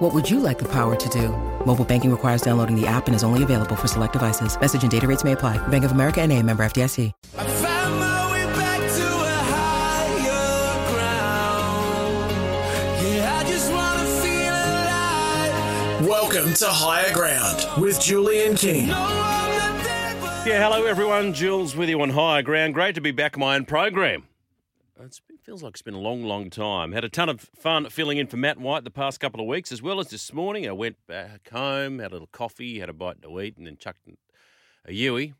What would you like the power to do? Mobile banking requires downloading the app and is only available for select devices. Message and data rates may apply. Bank of America and a member FDIC. I found my way back to a higher ground. Yeah, I just wanna feel alive. Welcome to Higher Ground with Julian King. No, I'm not dead, but Yeah, hello everyone. Jules with you on Higher Ground. Great to be back on my own program. It's, it feels like it's been a long, long time. Had a ton of fun filling in for Matt White the past couple of weeks, as well as this morning. I went back home, had a little coffee, had a bite to eat, and then chucked a Yui.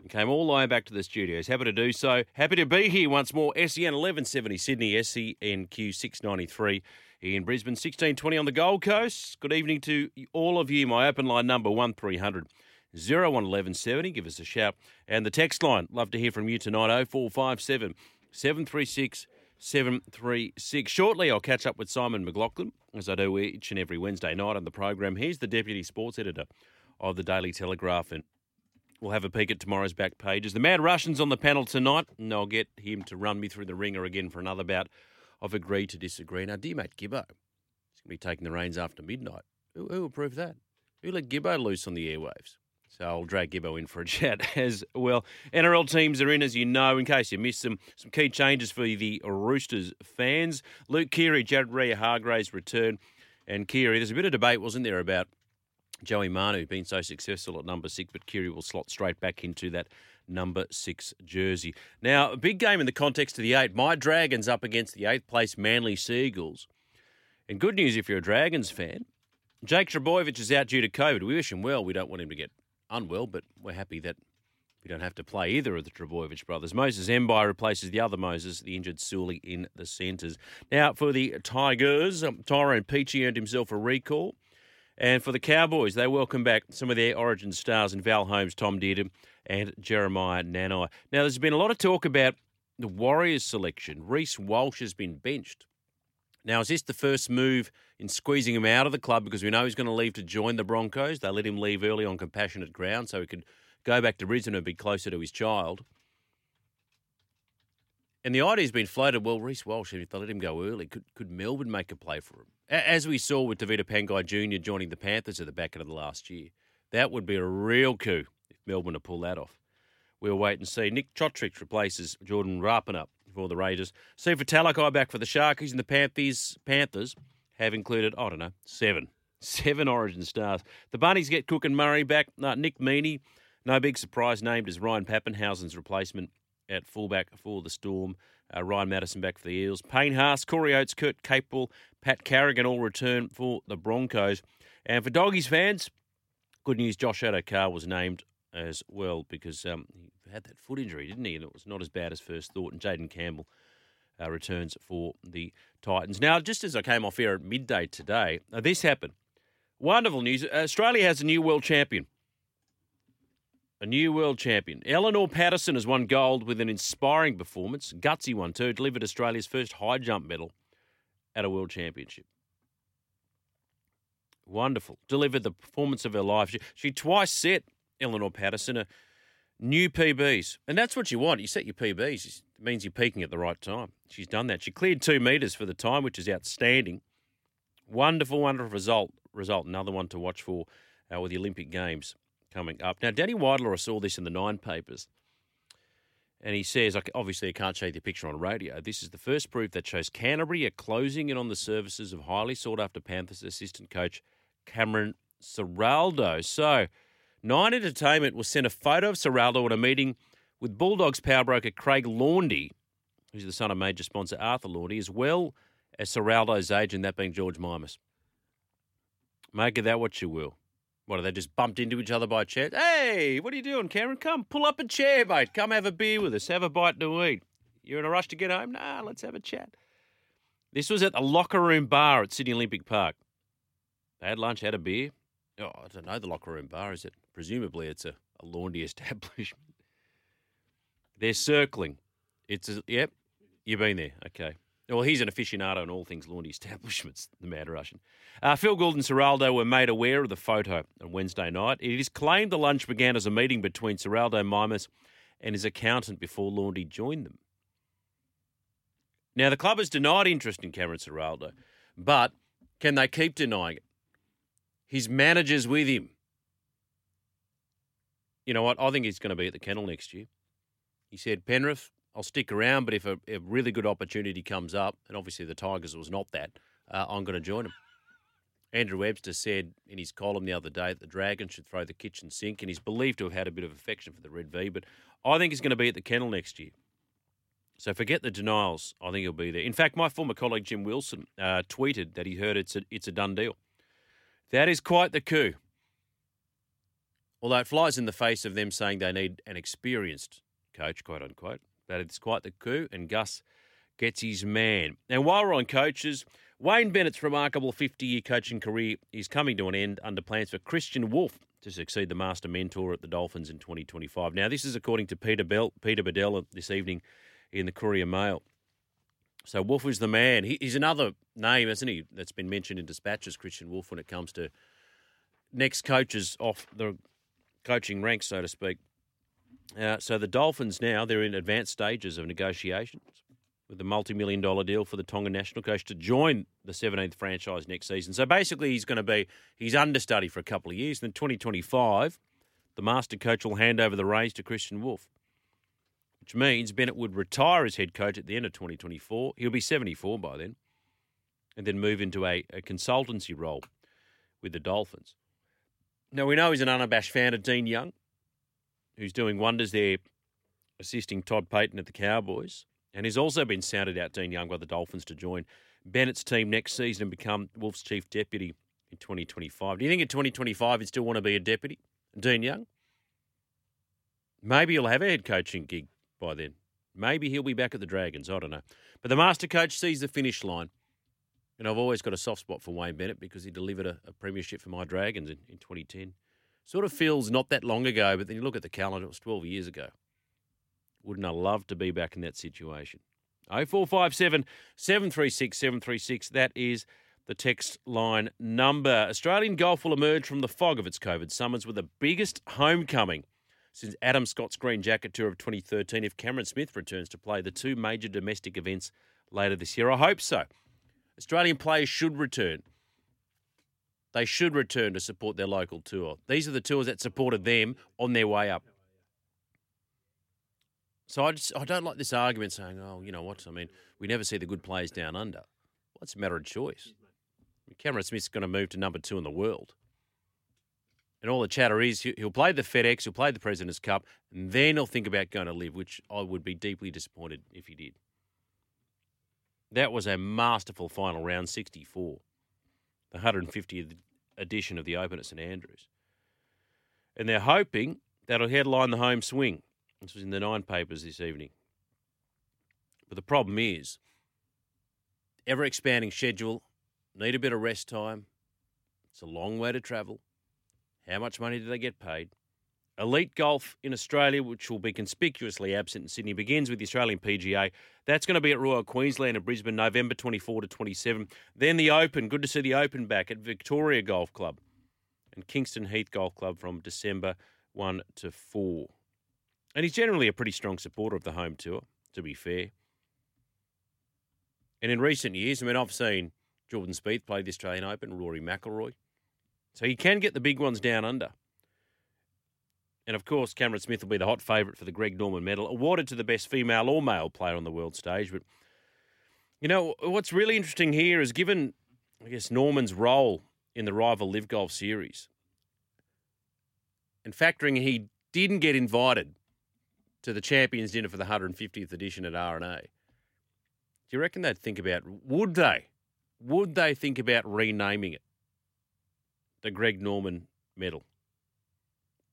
And came all the way back to the studios. Happy to do so. Happy to be here once more. SEN 1170 Sydney, SENQ 693 in Brisbane, 1620 on the Gold Coast. Good evening to all of you. My open line number 1300 011170. Give us a shout. And the text line, love to hear from you tonight 0457 736 736. Shortly, I'll catch up with Simon McLaughlin, as I do each and every Wednesday night on the program. He's the Deputy Sports Editor of the Daily Telegraph, and we'll have a peek at tomorrow's back pages. The Mad Russians on the panel tonight, and I'll get him to run me through the ringer again for another bout of agree to disagree. Now, dear mate Gibbo, he's going to be taking the reins after midnight. Who, who approved that? Who let Gibbo loose on the airwaves? So I'll drag Gibbo in for a chat as well. NRL teams are in, as you know, in case you missed them. Some key changes for the Roosters fans. Luke Keary, Jared Waerea-Hargreaves return. And Keary, there's a bit of debate, wasn't there, about Joey Manu being so successful at number six, but Keary will slot straight back into that number six jersey. Now, a big game in the context of the eight. My Dragons up against the eighth place Manly Seagulls. And good news if you're a Dragons fan. Jake Trbojevic is out due to COVID. We wish him well. We don't want him to get unwell, but we're happy that we don't have to play either of the Trbojevic brothers. Moses Mbye replaces the other Moses, the injured Sully, in the centres. Now, for the Tigers, um, Tyrone Peachey earned himself a recall. And for the Cowboys, they welcome back some of their origin stars in Val Holmes, Tom Dearden, and Jeremiah Nanai. Now, there's been a lot of talk about the Warriors selection. Reece Walsh has been benched. Now, is this the first move in squeezing him out of the club because we know he's going to leave to join the Broncos? They let him leave early on compassionate ground so he could go back to Brisbane and be closer to his child. And the idea's been floated, well, Reece Walsh, if they let him go early, could, could Melbourne make a play for him? As we saw with Tevita Pangai Jr. joining the Panthers at the back end of the last year. That would be a real coup if Melbourne to pull that off. We'll wait and see. Nick Cotric replaces Jordan Rapana for the Raiders. Sifa Talakai back for the Sharkies and the Panthers. Panthers have included, I don't know, seven. Seven origin stars. The Bunnies get Cook and Murray back. Uh, Nick Meaney, no big surprise, named as Ryan Papenhuyzen's replacement at fullback for the Storm. Uh, Ryan Matterson back for the Eels. Payne Haas, Corey Oates, Kurt Capewell, Pat Carrigan all return for the Broncos. And for Doggies fans, good news Josh Addo-Carr was named as well because um, had that foot injury, didn't he? And it was not as bad as first thought. And Jayden Campbell uh, returns for the Titans. Now, just as I came off air at midday today, uh, this happened. Wonderful news. Australia has a new world champion. A new world champion. Eleanor Patterson has won gold with an inspiring performance. Gutsy one too. Delivered Australia's first high jump medal at a world championship. Wonderful. Delivered the performance of her life. She, she twice set Eleanor Patterson a new PBs. And that's what you want. You set your PBs. It means you're peaking at the right time. She's done that. She cleared two metres for the time, which is outstanding. Wonderful, wonderful result. Result. Another one to watch for uh, with the Olympic Games coming up. Now, Danny Weidler, I saw this in the Nine Papers, and he says, obviously, I can't show you the picture on radio. This is the first proof that shows Canterbury are closing in on the services of highly sought after Panthers assistant coach Cameron Ciraldo. So, Nine Entertainment was sent a photo of Ciraldo at a meeting with Bulldogs power broker Craig Laundy, who's the son of major sponsor Arthur Laundy, as well as Ciraldo's agent, that being George Mimas. Make of that what you will. What, are they just bumped into each other by chance? Hey, what are you doing, Cameron? Come, pull up a chair, mate. Come have a beer with us. Have a bite to eat. You're in a rush to get home? Nah, let's have a chat. This was at the locker room bar at Sydney Olympic Park. They had lunch, had a beer. Oh, I don't know the locker room bar, is it? Presumably it's a, a laundry establishment. They're circling. It's a, yep, you've been there. Okay. Well, he's an aficionado in all things laundry establishments, the Mad Russian. Uh, Phil Gould and Ciraldo were made aware of the photo on Wednesday night. It is claimed the lunch began as a meeting between Ciraldo Mimas and his accountant before Laundy joined them. Now, the club has denied interest in Cameron Ciraldo, but can they keep denying it? His manager's with him. You know what? I think he's going to be at the kennel next year. He said, Penrith, I'll stick around, but if a, a really good opportunity comes up, and obviously the Tigers was not that, uh, I'm going to join them. Andrew Webster said in his column the other day that the Dragons should throw the kitchen sink, and he's believed to have had a bit of affection for the Red V, but I think he's going to be at the kennel next year. So forget the denials. I think he'll be there. In fact, my former colleague Jim Wilson uh, tweeted that he heard it's a, it's a done deal. That is quite the coup. Although it flies in the face of them saying they need an experienced coach, quote unquote. That it's quite the coup, and Gus gets his man. Now, while we're on coaches, Wayne Bennett's remarkable 50 year coaching career is coming to an end under plans for Kristian Woolf to succeed the master mentor at the Dolphins in 2025. Now, this is according to Peter, Bell, Peter Badel uh, this evening in the Courier Mail. So Woolf is the man. He, he's another name, isn't he, that's been mentioned in dispatches, Kristian Woolf, when it comes to next coaches off the coaching ranks, so to speak. Uh, so the Dolphins now, they're in advanced stages of negotiations with a multi-million dollar deal for the Tonga national coach to join the 17th franchise next season. So basically he's going to be, he's understudy for a couple of years. Then 2025, the master coach will hand over the reins to Kristian Woolf which means Bennett would retire as head coach at the end of 2024. He'll be 74 by then, and then move into a, a consultancy role with the Dolphins. Now, we know he's an unabashed fan of Dean Young, who's doing wonders there, assisting Todd Payten at the Cowboys. And he's also been sounded out, Dean Young, by the Dolphins to join Bennett's team next season and become Woolf's chief deputy in 2025. Do you think in 2025 he'd still want to be a deputy, Dean Young? Maybe he'll have a head coaching gig by then. Maybe he'll be back at the Dragons. I don't know. But the master coach sees the finish line. And I've always got a soft spot for Wayne Bennett because he delivered a, a premiership for my Dragons in, in 2010. Sort of feels not that long ago, but then you look at the calendar, it was 12 years ago. Wouldn't I love to be back in that situation? 0457 736 736. That is the text line number. Australian golf will emerge from the fog of its COVID summers with the biggest homecoming since Adam Scott's Green Jacket Tour of 2013 if Cameron Smith returns to play the two major domestic events later this year. I hope so. Australian players should return. They should return to support their local tour. These are the tours that supported them on their way up. So I just I don't like this argument saying, oh, you know what? I mean, we never see the good players down under. Well, it's a matter of choice. Cameron Smith's going to move to number two in the world. And all the chatter is he'll play the FedEx, he'll play the President's Cup, and then he'll think about going to LIV, which I would be deeply disappointed if he did. That was a masterful final round, 64, the 150th edition of the Open at St Andrews. And they're hoping that'll headline the home swing. This was in the nine papers this evening. But the problem is, ever expanding schedule, need a bit of rest time. It's a long way to travel. How much money do they get paid? Elite golf in Australia, which will be conspicuously absent in Sydney, begins with the Australian PGA. That's going to be at Royal Queensland in Brisbane, November 24 to 27. Then the Open. Good to see the Open back at Victoria Golf Club and Kingston Heath Golf Club from December 1 to 4. And he's generally a pretty strong supporter of the home tour, to be fair. And in recent years, I mean, I've seen Jordan Spieth play the Australian Open, Rory McIlroy. So he can get the big ones down under. And of course, Cameron Smith will be the hot favourite for the Greg Norman medal, awarded to the best female or male player on the world stage. But, you know, what's really interesting here is given, I guess, Norman's role in the rival LIV Golf series, and factoring he didn't get invited to the Champions Dinner for the 150th edition at R&A, do you reckon they'd think about, would they? Would they think about renaming it? The Greg Norman medal.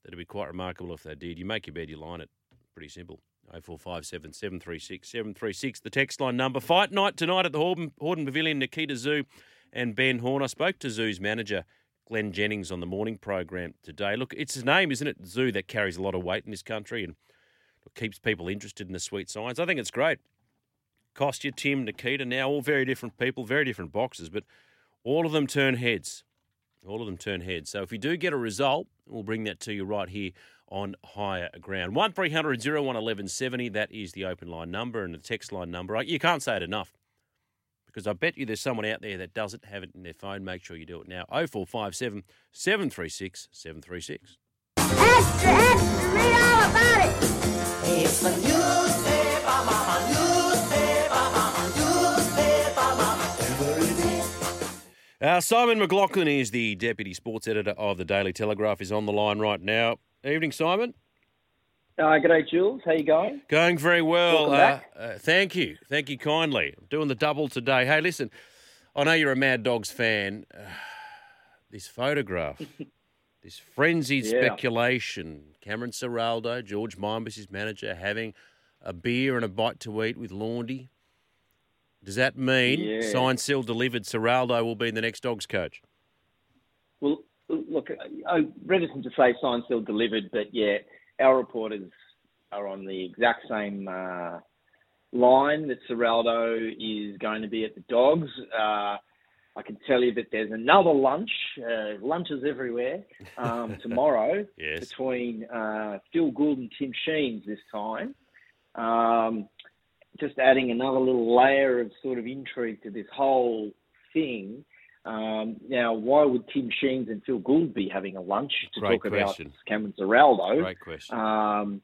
That'd be quite remarkable if they did. You make your bed, you line it. Pretty simple. 0457 736 736, the text line number. Fight night tonight at the Hordern, Hordern Pavilion, Nikita Tszyu and Ben Horn. I spoke to Tszyu's manager, Glenn Jennings, on the morning program today. Look, it's his name, isn't it? Tszyu that carries a lot of weight in this country. And keeps people interested in the sweet science. I think it's great. Kostya, Tim, Nikita, now all very different people, very different boxes, but all of them turn heads. All of them turn heads. So if you do get a result, we'll bring that to you right here on higher ground. 1300 01 1170, that is the open line number and the text line number. Uh, you can't say it enough because I bet you there's someone out there that doesn't have it in their phone. Make sure you do it now. 0457 736 736. Extra, extra, read all about it. It's the newspaper, mama, newspaper, Uh, Simon McLaughlin is the deputy sports editor of the Daily Telegraph. Is on the line right now. Evening, Simon. Uh, g'day, Jules. How you going? Going very well. Uh, uh, thank you. Thank you kindly. I'm doing the double today. Hey, listen, I know you're a Mad Dogs fan. Uh, this photograph, this frenzied Yeah. speculation. Cameron Ciraldo, George Mimbus, his manager, having a beer and a bite to eat with Laundy. Does that mean Yeah. signed, sealed, delivered? Ciraldo will be the next Dogs coach. Well, look, I'm reticent to say signed, still delivered, but yeah, our reporters are on the exact same uh, line that Ciraldo is going to be at the Dogs. Uh, I can tell you that there's another lunch, uh, lunches everywhere, um, tomorrow Yes. between uh, Phil Gould and Tim Sheens this time. Um, just adding another little layer of sort of intrigue to this whole thing. Um, now, why would Tim Sheens and Phil Gould be having a lunch to Great talk question. about Cameron Ciraldo? Great question. Um,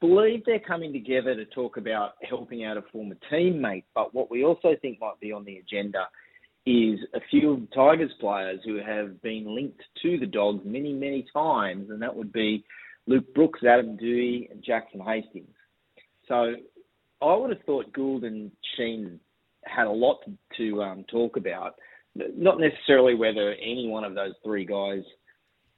believe they're coming together to talk about helping out a former teammate, but what we also think might be on the agenda is a few of the Tigers players who have been linked to the Dogs many, many times, and that would be Luke Brooks, Adam Doueihi, and Jackson Hastings. So I would have thought Gould and Sheen had a lot to um, talk about. Not necessarily whether any one of those three guys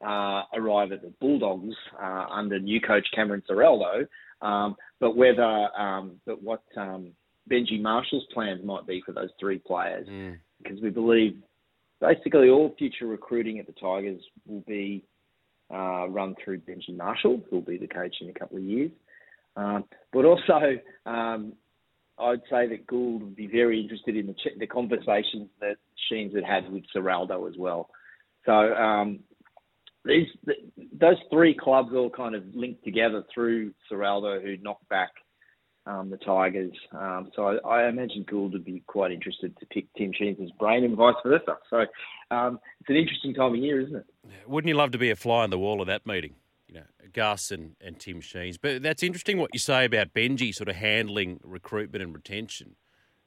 uh, arrive at the Bulldogs uh, under new coach Cameron Ciraldo, um, but whether um, but what um, Benji Marshall's plans might be for those three players, Mm. because we believe basically all future recruiting at the Tigers will be uh, run through Benji Marshall, who will be the coach in a couple of years. Um, but also, um, I'd say that Gould would be very interested in the, ch- the conversations that Sheens had had with Ciraldo as well. So um, these th- those three clubs all kind of linked together through Ciraldo, who knocked back um, the Tigers. Um, so I, I imagine Gould would be quite interested to pick Tim Sheens' brain and vice versa. So um, it's an interesting time of year, isn't it? Wouldn't you love to be a fly on the wall of that meeting? You know, Gus and, and Tim Sheens. But that's interesting what you say about Benji sort of handling recruitment and retention.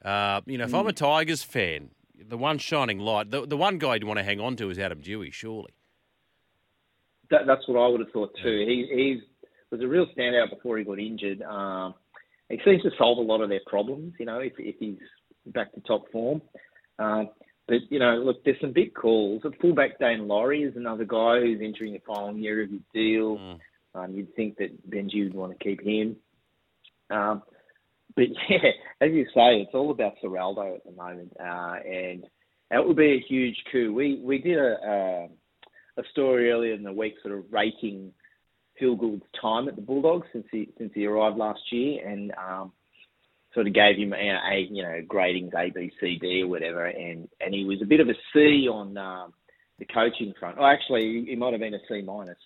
Uh, you know, if I'm a Tigers fan, the one shining light, the, the one guy you'd want to hang on to is Adam Doueihi, surely. That, that's what I would have thought too. He he's, was a real standout before he got injured. Um, he seems to solve a lot of their problems, you know, if, if he's back to top form. Um, but, you know, look, there's some big calls. At fullback, Daine Laurie is another guy who's entering the final year of his deal. Mm. Um, you'd think that Benji would want to keep him. Um, but, yeah, as you say, it's all about Ciraldo at the moment. Uh, and that would be a huge coup. We, we did a, a, a story earlier in the week sort of rating Phil Gould's time at the Bulldogs since he since he arrived last year, and um, sort of gave him a, a you know gradings A B C D or whatever, and and he was a bit of a C on um, the coaching front. Oh, actually, he might have been a C minus,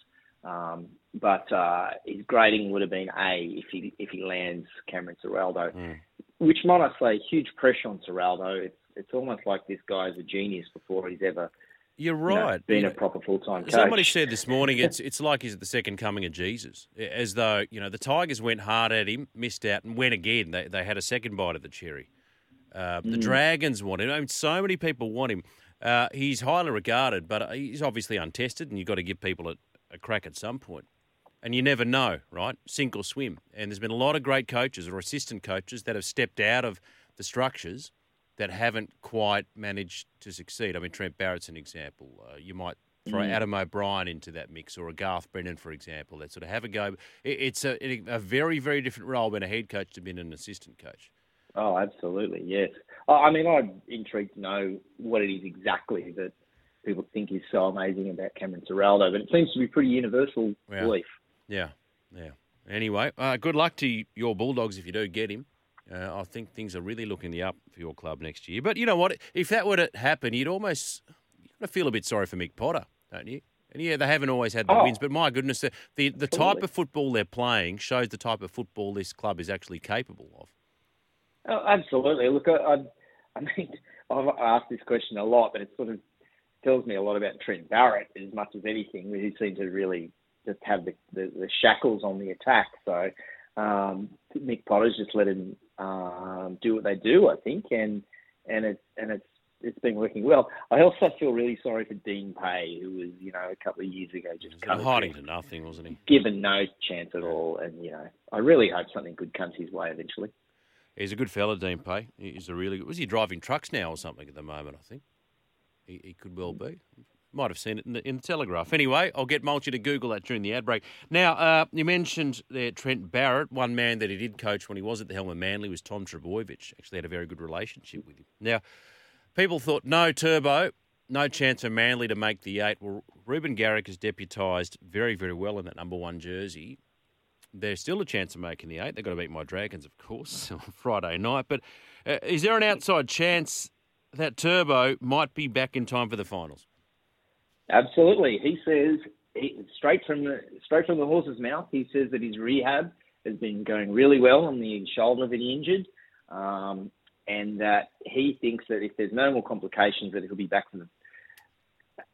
um, but uh, his grading would have been A if he if he lands Cameron Ciraldo, Mm. which might I say huge pressure on Ciraldo. It's it's almost like this guy's a genius before he's ever You're you know, right. been You a proper full time coach. Somebody said this morning it's it's like he's at the second coming of Jesus, as though you know the Tigers went hard at him, missed out, and went again. They they had a second bite of the cherry. Uh, The Dragons want him. I mean, so many people want him. Uh, he's highly regarded, but he's obviously untested, and you've got to give people a, a crack at some point. And you never know, right? Sink or swim. And there's been a lot of great coaches or assistant coaches that have stepped out of the structures that haven't quite managed to succeed. I mean, Trent Barrett's an example. Uh, you might throw Adam O'Brien into that mix, or a Garth Brennan, for example, that sort of have a go. It, it's a, a very, very different role being a head coach to being an assistant coach. Oh, absolutely, yes. I I mean, I'm intrigued to know what it is exactly that people think is so amazing about Cameron Ciraldo, but it seems to be pretty universal Yeah. belief. Yeah, yeah. Anyway, uh, good luck to your Bulldogs if you do get him. Uh, I think things are really looking the up for your club next year. But you know what? If that were to happen, you'd almost you kind of feel a bit sorry for Mick Potter, don't you? And yeah, they haven't always had the Oh. wins, but my goodness, the the, the type of football they're playing shows the type of football this club is actually capable of. Oh, absolutely. Look, I, I, I mean, I've asked this question a lot, but it sort of tells me a lot about Trent Barrett as much as anything. He seems to really just have the, the, the shackles on the attack. So um, Mick Potter's just let him um, do what they do, I think, and and it and it's it's been working well. I also feel really sorry for Dean Pay, who was you know a couple of years ago just cut hiding to nothing, wasn't he? given no chance at all. And you know, I really hope something good comes his way eventually. He's a good fella, Dean Pay. He's a really good. Was he driving trucks now or something at the moment? I think he, he could well be. Might have seen it in the, in the Telegraph. Anyway, I'll get Mulchy to Google that during the ad break. Now, uh, you mentioned there Trent Barrett. One man that he did coach when he was at the helm of Manly was Tom Trbojevic. Actually, had a very good relationship with him. Now, people thought no Turbo, no chance of Manly to make the eight. Well, Reuben Garrick is deputised very, very well in that number one jersey there's still a chance of making the eight. They've got to beat my Dragons, of course, on Friday night. But uh, is there an outside chance that Turbo might be back in time for the finals? Absolutely. He says he, straight from the straight from the horse's mouth. He says that his rehab has been going really well on the shoulder that he injured, um, and that he thinks that if there's no more complications, that he'll be back for the.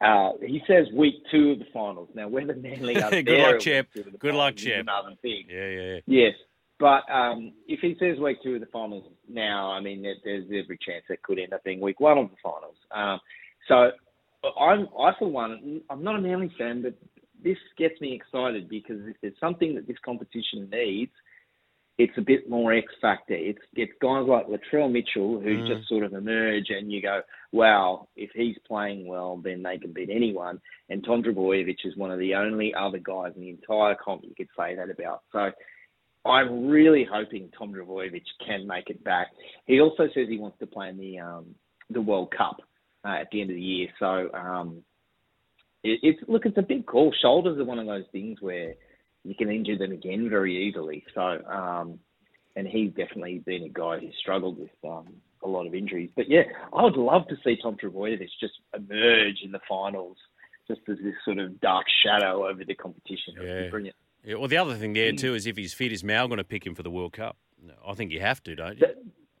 Uh, he says week two of the finals. Now, whether Manly are Good there luck, champ. week two of the Good luck, champ. Another thing. Yeah, yeah, yeah. Yes, but um, if he says week two of the finals now, I mean, there's every chance that could end up being week one of the finals. Um, so I'm, I for one, I'm not a Manly fan, but this gets me excited because if there's something that this competition needs, it's a bit more X factor. It's it's guys like Latrell Mitchell who just sort of emerge, and you go, wow, if he's playing well, then they can beat anyone. And Tom Trbojevic is one of the only other guys in the entire comp you could say that about. So I'm really hoping Tom Trbojevic can make it back. He also says he wants to play in the um, the World Cup uh, at the end of the year. So um, it, it's look, it's a big call. Shoulders are one of those things where you can injure them again very easily. So um, and he's definitely been a guy who's struggled with um, a lot of injuries. But yeah, I would love to see Tom Trbojevic just emerge in the finals, just as this sort of dark shadow over the competition. It would be Yeah. brilliant. Yeah, well, the other thing there too is if he's fit, is Mal going to pick him for the World Cup? No, I think you have to, don't you?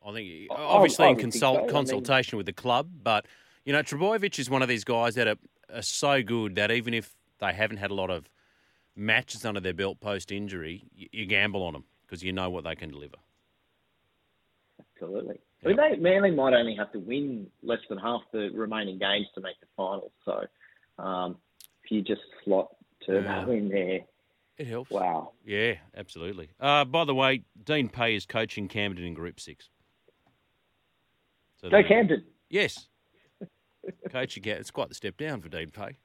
I think obviously I in consult so. I mean- consultation with the club, but you know Trbojevic is one of these guys that are, are so good that even if they haven't had a lot of matches under their belt post injury, you, you gamble on them because you know what they can deliver. Absolutely. I mean, they, Manly might only have to win less than half the remaining games to make the finals. So um, if you just slot Turbo Yeah. in there, It helps. wow. Yeah, absolutely. Uh, by the way, Dean Pay is coaching Camden in Group Six. So Go Camden. Yes. Coaching, Cam- it's quite the step down for Dean Pay.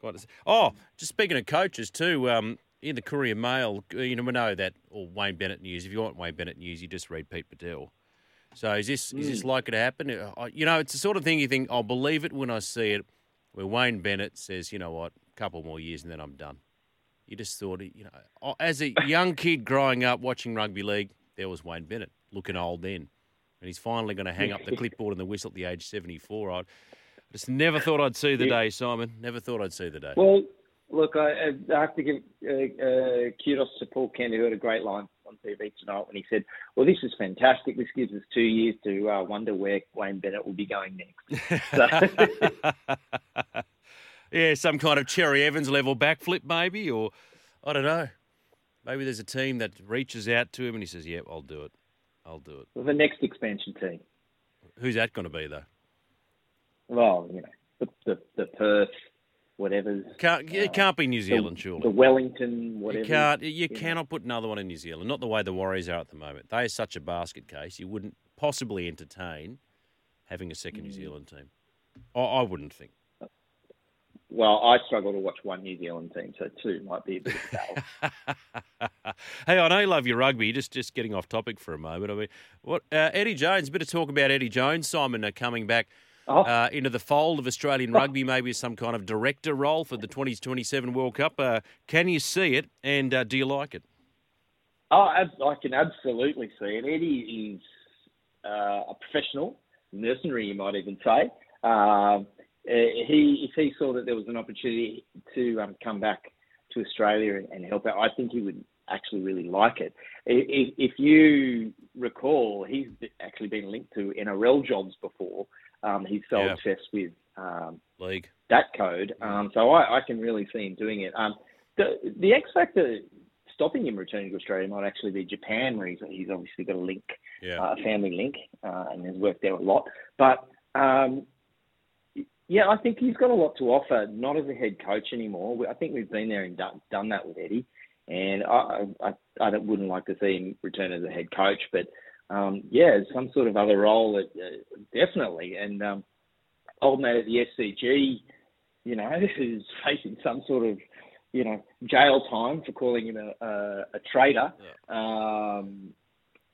Quite. A, oh, just speaking of coaches too. Um, in the Courier Mail, you know we know that, or Wayne Bennett news. If you want Wayne Bennett news, you just read Pete Badel. So is this is this likely to happen? Uh, You know, it's the sort of thing you think I'll believe it when I see it. Where Wayne Bennett says, you know what, a couple more years and then I'm done. You just thought, you know, oh, as a young kid growing up watching rugby league, there was Wayne Bennett looking old then, and he's finally going to hang up the clipboard and the whistle at the age seventy four. I just never thought I'd see the day, Simon. Never thought I'd see the day. Well, look, I, I have to give uh, uh, kudos to Paul Kent, who had a great line on TV tonight when he said, "Well, this is fantastic. This gives us two years to uh, wonder where Wayne Bennett will be going next." So, yeah, some kind of Cherry Evans level backflip, maybe, or I don't know. Maybe there's a team that reaches out to him and he says, "Yep, I'll do it. I'll do it." the next expansion team. Who's that going to be though? Well, you know, the the, the Perth, whatever. Can't it can't be New Zealand, surely. The Wellington, whatever. You can't. You cannot put another one in New Zealand. Not the way the Warriors are at the moment. They are such a basket case. You wouldn't possibly entertain having a second Mm. New Zealand team. I, I wouldn't think. Well, I struggle to watch one New Zealand team, so two might be a bit of a. hey, I know you love your rugby. Just just getting off topic for a moment. I mean, what uh, Eddie Jones? A bit of talk about Eddie Jones, Simon, uh, coming back Oh. uh, into the fold of Australian rugby, maybe as some kind of director role for the 2027 World Cup. Uh, can you see it, and uh, do you like it? Oh, I can absolutely see it. Eddie is uh, a professional, mercenary, you might even say. Um, uh, he, if he saw that there was an opportunity to um, come back to Australia and, and help out, I think he would actually really like it. If, if you recall, he's actually been linked to NRL jobs before. Um, he's so Yeah. obsessed with um, League. that code. Um, so I, I can really see him doing it. Um, the the X factor stopping him returning to Australia might actually be Japan, where he's, he's obviously got a link, Yeah. uh, a family link, uh, and has worked there a lot. But um, yeah, I think he's got a lot to offer. Not as a head coach anymore. I think we've been there and done, done that with Eddie, and I, I I wouldn't like to see him return as a head coach, but. Um, yeah, some sort of other role, uh, definitely. And um, old mate at the SCG, you know, is facing some sort of, you know, jail time for calling him a, a, a traitor. Um,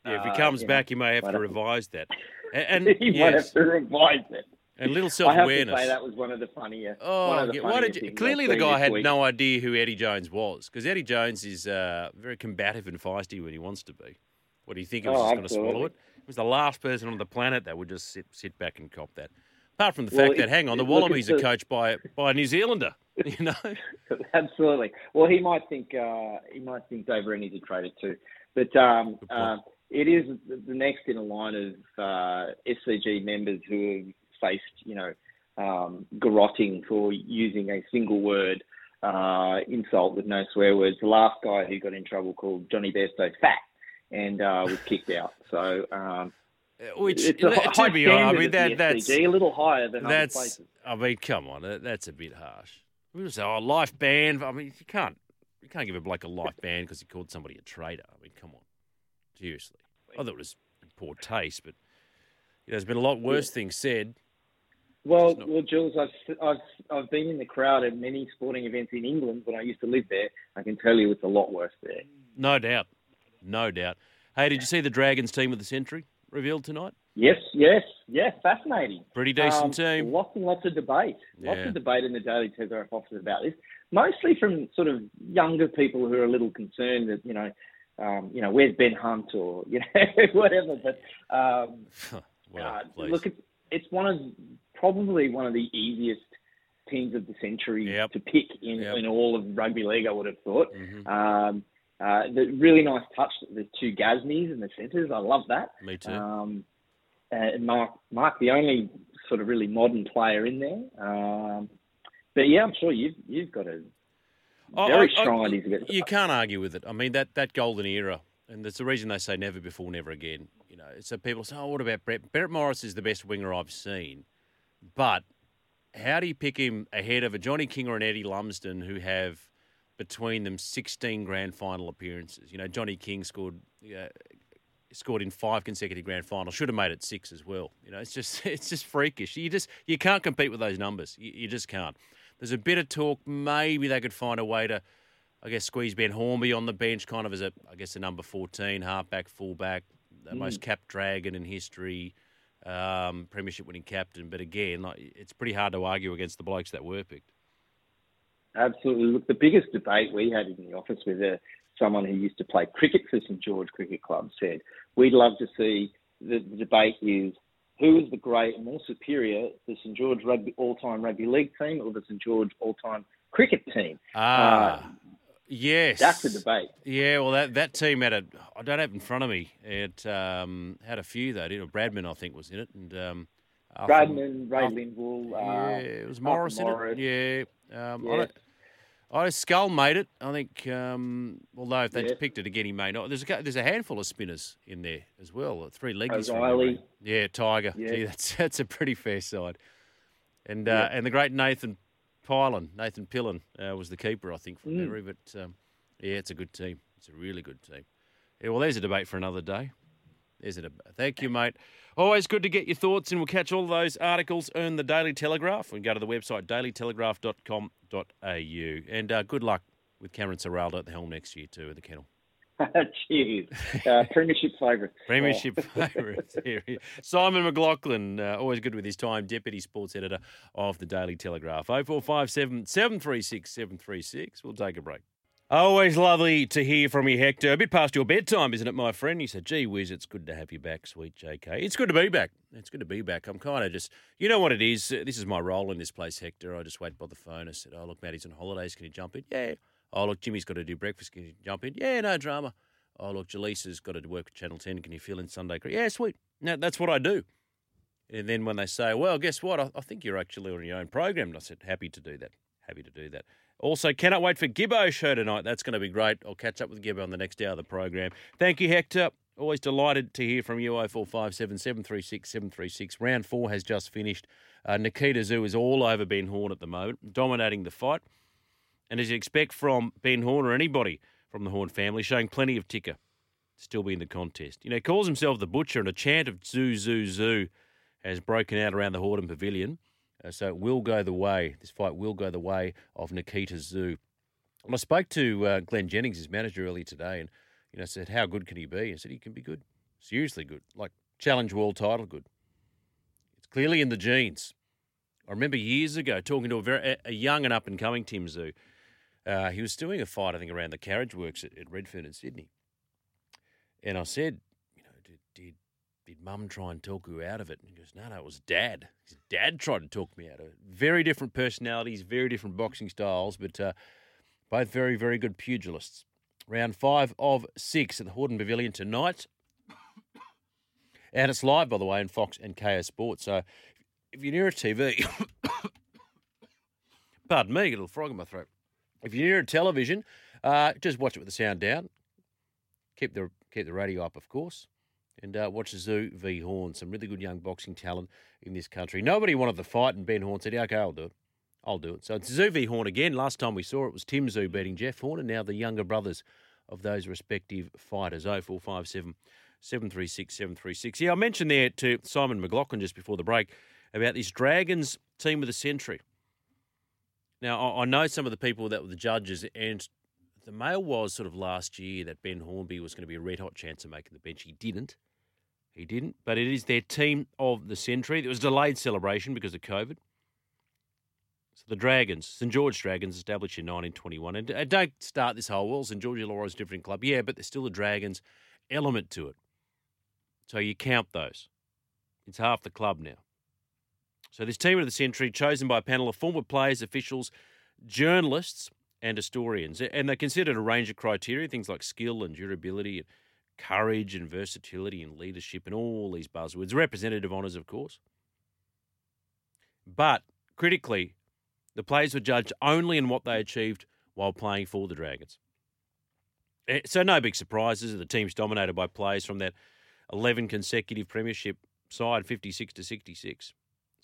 Yeah, if he uh, comes know, back, you may have to revise that. And, and he might have to revise it. And little self awareness. I have to say that was one of the funnier. one Oh, of the yeah, why did you, clearly the guy had week. no idea who Eddie Jones was because Eddie Jones is uh, very combative and feisty when he wants to be. What do you think he was Oh, just going to swallow it? He was the last person on the planet that would just sit sit back and cop that. Apart from the Well, fact that, hang on, the Wallabies are coached by by a New Zealander. You know, Absolutely. Well, he might think uh, he might think Dave Rennie's a traitor too, but um, uh, it is the the next in a line of uh, SCG members who have faced, you know, um, garrotting for using a single word uh, insult with no swear words. The last guy who got in trouble called Jonny Bairstow fat and uh, was kicked out. So um, which it's a to be honest, I mean that that's a little higher than other that's. places. I mean, come on, that's a bit harsh. We just say, oh, life ban. I mean, you can't you can't give a bloke a life ban because he called somebody a traitor. I mean, come on, seriously. I thought it was poor taste, but you know, there's been a lot worse things said. Well, well, Jules, I've, I've I've been in the crowd at many sporting events in England when I used to live there. I can tell you it's a lot worse there. No doubt, no doubt. Hey, did you see the Dragons team of the century revealed tonight? Yes, yes, yes, fascinating. Pretty decent Um, team. Lots and lots of debate. Lots of debate in the Daily Telegraph office about this. Mostly from sort of younger people who are a little concerned that you know, um, you know, where's Ben Hunt or you know whatever. But um, well, uh, look, it's, it's one of probably one of the easiest teams of the century Yep. to pick in, Yep. in all of rugby league. I would have thought. Mhm. Um, uh, the really nice touch. The two Gasniers in the centres. I love that. Me too. Um, and Mark, Mark, the only sort of really modern player in there. Um, but yeah, I'm sure you've you've got a very I- I- strong ideas You can't argue with it. I mean, that, that golden era, and that's the reason they say never before, never again. You know, so people say, oh, what about Brett? Brett Morris is the best winger I've seen. But how do you pick him ahead of a Johnny King or an Eddie Lumsden who have between them 16 grand final appearances? You know, Johnny King scored. Uh, Scored in five consecutive grand finals, should have made it six as well. You know, it's just it's just freakish. You just you can't compete with those numbers. You, you just can't. There's a bit of talk. Maybe they could find a way to I guess squeeze Ben Hornby on the bench, kind of as a, I guess a number fourteen, halfback, fullback, the most capped dragon in history, um, premiership winning captain. But again, like, it's pretty hard to argue against the blokes that were picked. Absolutely. Look, the biggest debate we had in the office with uh, someone who used to play cricket for St George Cricket Club said, we'd love to see the, the debate is who is the great and more superior, the St George rugby all-time rugby league team or the St George all-time cricket team? Ah, yes, That's the debate. Yeah, well, that that team had a. I don't have it in front of me. It um, had a few though. Didn't it? Bradman, I think, was in it, and um, Bradman, Ray Arthur- Lindwall, Yeah, uh, it was Morris, in Morris. it. Yeah, um, I Yeah. don't, I Skull made it. I think, um, although if they Yeah. picked it again, he may not. There's a there's a handful of spinners in there as well. Three leggies. O'Reilly. Yeah, Tiger. Yeah. Gee, that's that's a pretty fair side. And uh, and the great Nathan Pylan, Nathan Pillen uh, was the keeper, I think, from Mm. memory. But um, yeah, it's a good team. It's a really good team. Yeah, well, there's a debate for another day. There's a debate. Thank you, mate. Always good to get your thoughts, and we'll catch all those articles in the Daily Telegraph. We can go to the website dailytelegraph.com.au. And uh, good luck with Cameron Ciraldo at the helm next year, too, at the kennel. Cheers. Uh, premiership favourite. Premiership favourites. Simon McLaughlin, uh, always good with his time, Deputy Sports Editor of the Daily Telegraph. 0457 736 736. We'll take a break. Always lovely to hear from you, Hector. A bit past your bedtime, isn't it, my friend? You said, gee whiz, it's good to have you back, sweet JK. It's good to be back. It's good to be back. I'm kind of just, you know what it is? This is my role in this place, Hector. I just wait by the phone. I said, oh, look, Maddie's on holidays. Can you jump in? Yeah. Oh, look, Jimmy's got to do breakfast. Can you jump in? Yeah, no drama. Oh, look, Jaleesa's got to work at Channel 10. Can you fill in Sunday? Yeah, sweet. No, that's what I do. And then when they say, well, guess what? I, I think you're actually on your own program. And I said, happy to do that. Happy to do that. Also, cannot wait for Gibbo's show tonight. That's going to be great. I'll catch up with Gibbo on the next hour of the program. Thank you, Hector. Always delighted to hear from you. 0457 736 736. Round four has just finished. Uh, Nikita Tszyu is all over Ben Horn at the moment, dominating the fight. And as you expect from Ben Horn or anybody from the Horn family, showing plenty of ticker still be in the contest. You know, he calls himself the Butcher, and a chant of Tszyu, Tszyu, Tszyu has broken out around the Hordern Pavilion. Uh, so it will go the way, this fight will go the way of Nikita Tszyu. And I spoke to uh, Glenn Jennings, his manager, earlier today, and you know said, "How good can he be?" I said, "He can be good, seriously good, like challenge world title good. It's clearly in the genes." I remember years ago talking to a very a young and up and coming Tim Tszyu. Uh, he was doing a fight, I think, around the carriage works at, at Redfern in Sydney, and I said, "You know, did, did did mum try and talk you out of it? And he goes, no, no, it was dad. His dad tried to talk me out of it. Very different personalities, very different boxing styles, but uh, both very, very good pugilists. Round five of six at the Hordern Pavilion tonight. And it's live, by the way, in Fox and Kayo Sports. So if you're near a TV, pardon me, a little frog in my throat. If you're near a television, uh, just watch it with the sound down. Keep the keep the radio up, of course and uh, watch Tszyu v Horn. Some really good young boxing talent in this country. Nobody wanted the fight, and Ben Horn said, "Okay, I'll do it. I'll do it." So it's Tszyu v Horn again. Last time we saw it was Tim Tszyu beating Jeff Horn, and now the younger brothers of those respective fighters. 0457 736 736. Yeah, I mentioned there to Simon McLaughlin just before the break about this Dragons team of the century. Now, I know some of the people that were the judges, and the mail was sort of last year that Ben Hornby was going to be a red hot chance of making the bench. He didn't. He didn't. But it is their team of the century. There was delayed celebration because of COVID. So the Dragons, St George Dragons, established in 1921. And uh, don't start this whole, well, St George Illawarra is a different club. Yeah, but there's still a Dragons element to it. So you count those. It's half the club now. So this team of the century, chosen by a panel of former players, officials, journalists, and historians. And they considered a range of criteria, things like skill and durability, and courage and versatility and leadership, and all these buzzwords. Representative honours, of course. But critically, the players were judged only in what they achieved while playing for the Dragons. Eh, so no big surprises. The team's dominated by players from that 11 consecutive premiership side, 56 to 66.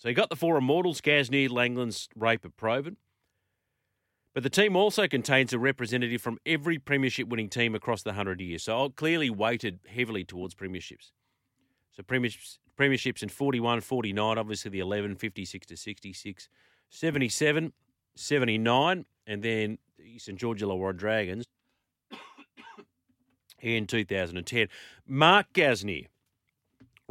So you got the four immortals, Gasnier, Langlands, Raper, Provan. But the team also contains a representative from every premiership winning team across the 100 years. So clearly weighted heavily towards premierships. So premierships, premierships in 41, 49, obviously the 11, 56 to 66, 77, 79, and then the St George Illawarra Dragons in 2010. Mark Gasnier,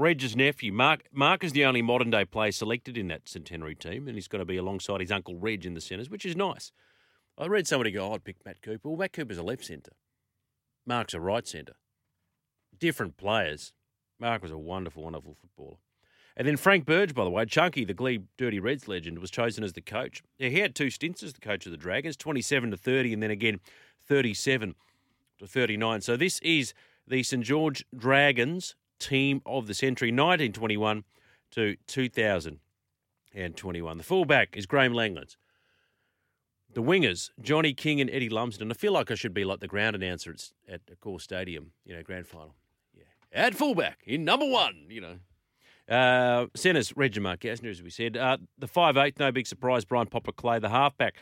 Reg's nephew. Mark, Mark is the only modern day player selected in that centenary team, and he's going to be alongside his uncle Reg in the centres, which is nice. I read somebody go, oh, I'd pick Matt Cooper. Well, Matt Cooper's a left centre. Mark's a right centre. Different players. Mark was a wonderful, wonderful footballer. And then Frank Burge, by the way, Chunky, the Glebe Dirty Reds legend, was chosen as the coach. He had two stints as the coach of the Dragons, 27 to 30, and then again 37 to 39. So this is the St George Dragons team of the century, 1921 to 2021. The fullback is Graeme Langlands. The wingers, Johnny King and Eddie Lumsden. I feel like I should be like the ground announcer at, at Accor Stadium, you know, grand final. Yeah. At fullback in number one, you know. Uh, centres, Mark Gasnier, as we said. Uh, the five eight, no big surprise, Brian Poppa Clay. The halfback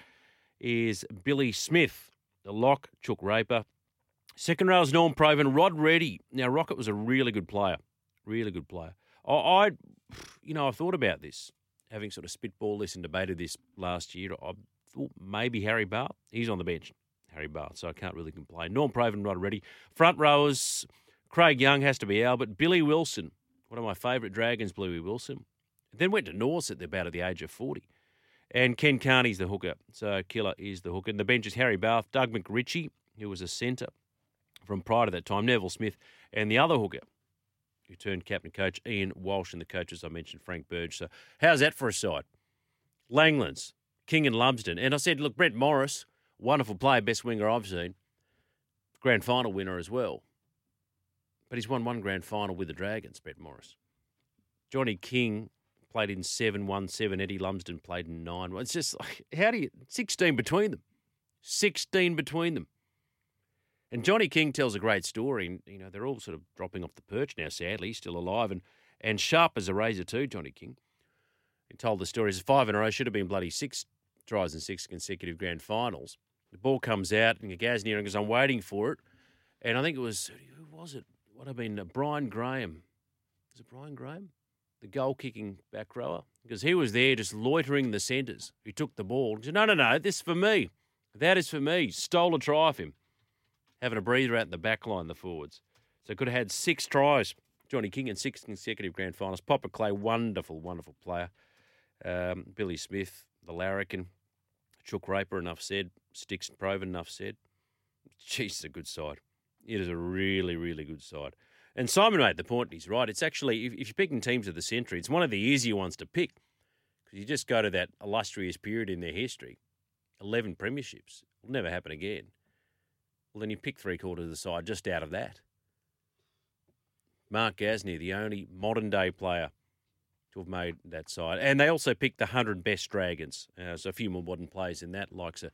is Billy Smith. The lock, Chook Raper. Second row is Norm Provan. Rod Reddy. Now, Rocket was a really good player. Really good player. I, I you know, I thought about this, having sort of spitball this and debated this last year. I thought maybe Harry Bath. He's on the bench, Harry Bath, so I can't really complain. Norm Provan, Rod Reddy. Front rowers, Craig Young has to be Albert. Billy Wilson, one of my favourite Dragons, Bluey Wilson. Then went to Norse at about at the age of 40. And Ken Kearney's the hooker. So Killer is the hooker. And the bench is Harry Bath, Doug McRitchie, who was a centre from prior to that time, Neville Smith, and the other hooker, who turned captain coach, Ian Walsh, and the coaches I mentioned, Frank Burge. So, how's that for a side? Langlands, King and Lumsden. And I said, look, Brett Morris, wonderful player, best winger I've seen, grand final winner as well. But he's won one grand final with the Dragons, Brett Morris. Johnny King played in 7 1 7. Eddie Lumsden played in 9 1. It's just like, how do you, 16 between them. 16 between them. And Johnny King tells a great story. And, you know, they're all sort of dropping off the perch now, sadly. Still alive and, and sharp as a razor, too, Johnny King. He told the story. It's five in a row, should have been bloody six tries in six consecutive grand finals. The ball comes out, and Gasnier goes, I'm waiting for it. And I think it was, who was it? What have been, uh, Brian Graham. Was it Brian Graham? The goal kicking back rower. Because he was there just loitering the centres. He took the ball. He said, no, no, no, this is for me. That is for me. Stole a try off him. Having a breather out in the back line, the forwards. So could have had six tries, Johnny King, in six consecutive grand finals. Poppa Clay, wonderful, wonderful player. Um, Billy Smith, the larrikin. Chook Raper, enough said. Sticks and Provan, enough said. Jeez, it's a good side. It is a really, really good side. And Simon made the point, he's right. It's actually, if, if you're picking teams of the century, it's one of the easier ones to pick because you just go to that illustrious period in their history 11 premierships. It'll never happen again. Well, then you pick three quarters of the side just out of that. Mark Gasnier, the only modern day player to have made that side. And they also picked the 100 best Dragons. Uh, so a few more modern players in that, likes of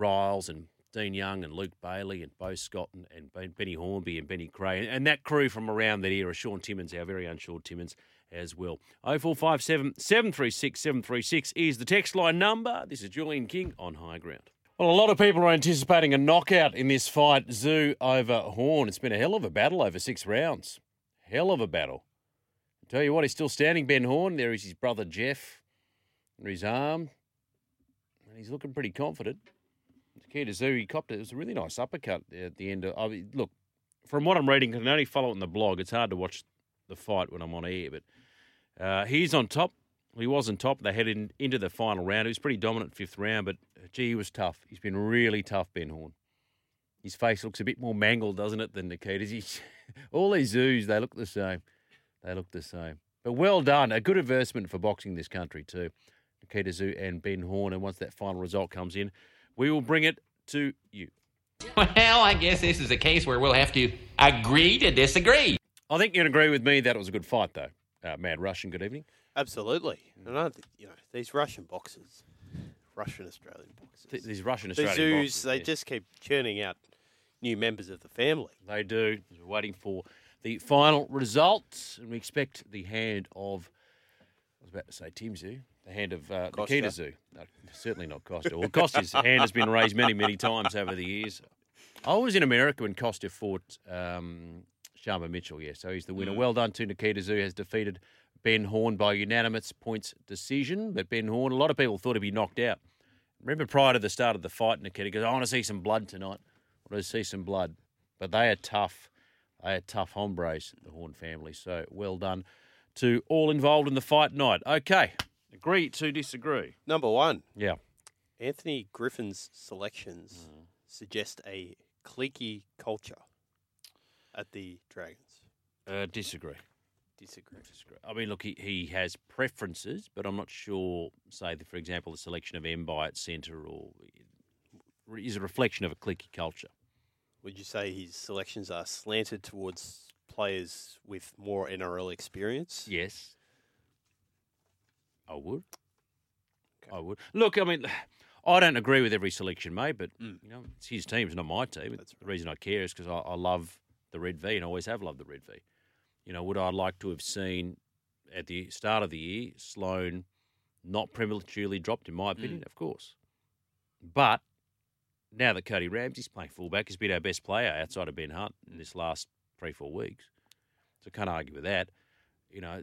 Ryles and Dean Young and Luke Bailey and Beau Scott and, and Benny Hornby and Benny Creagh. And, and that crew from around that era, Shaun Timmins, our very own Shaun Timmins as well. 0457 736 736 is the text line number. This is Julian King on High Ground. Well, a lot of people are anticipating a knockout in this fight, Tszyu over Horn. It's been a hell of a battle over six rounds. Hell of a battle. Tell you what, he's still standing, Ben Horn. There is his brother Jeff under his arm. And he's looking pretty confident. Takeda Tszyu, he copped it. It was a really nice uppercut at the end. Of, I mean, look, from what I'm reading, I can only follow it in the blog. It's hard to watch the fight when I'm on air, but uh, he's on top. He was on top. They headed into the final round. He was pretty dominant fifth round, but uh, gee, he was tough. He's been really tough, Ben Horn. His face looks a bit more mangled, doesn't it, than Nikita's? He's, all these Tszyus, they look the same. They look the same. But well done. A good advertisement for boxing this country, too. Nikita Tszyu and Ben Horn. And once that final result comes in, we will bring it to you. Well, I guess this is a case where we'll have to agree to disagree. I think you can agree with me that it was a good fight, though. Uh, Mad Russian, good evening. Absolutely. And I think, you know, these Russian boxers, Russian Australian boxers, Th- These Russian the Australian Tszyus, boxers, they yeah. just keep churning out new members of the family. They do. We're waiting for the final result, and we expect the hand of. I was about to say Tim Tszyu, the hand of uh, Kostya. Nikita Tszyu. No, certainly not Kostya. Well, Kostya's hand has been raised many, many times over the years. I was in America when Kostya fought um, Sharmba Mitchell. Yeah, so he's the winner. Well done to Nikita Tszyu. Has defeated Ben Horn by unanimous points decision. But Ben Horn, a lot of people thought he'd be knocked out. Remember prior to the start of the fight, Nikita goes, "I want to see some blood tonight. I want to see some blood." But they are tough. They are tough hombres, the Horn family. So well done to all involved in the fight tonight. Okay, agree to disagree. Number one, Yeah. Anthony Griffin's selections Mm. suggest a cliquey culture at the Dragons. Uh, disagree. Disagree. I mean, look, he, he has preferences, but I'm not sure, say, the, for example, the selection of Mbye at centre or is a reflection of a cliquey culture. Would you say his selections are slanted towards players with more NRL experience? Yes. I would. I would. Look, I mean, I don't agree with every selection made, but Mm. you know, it's his team, it's not my team. That's the reason I care is because I, I love the red V and I always have loved the red V. You know, would I like to have seen at the start of the year Sloan not prematurely dropped? In my opinion, mm. of course. But now that Cody Ramsey's playing fullback, he's been our best player outside of Ben Hunt in this last three, four weeks. So can't argue with that. You know,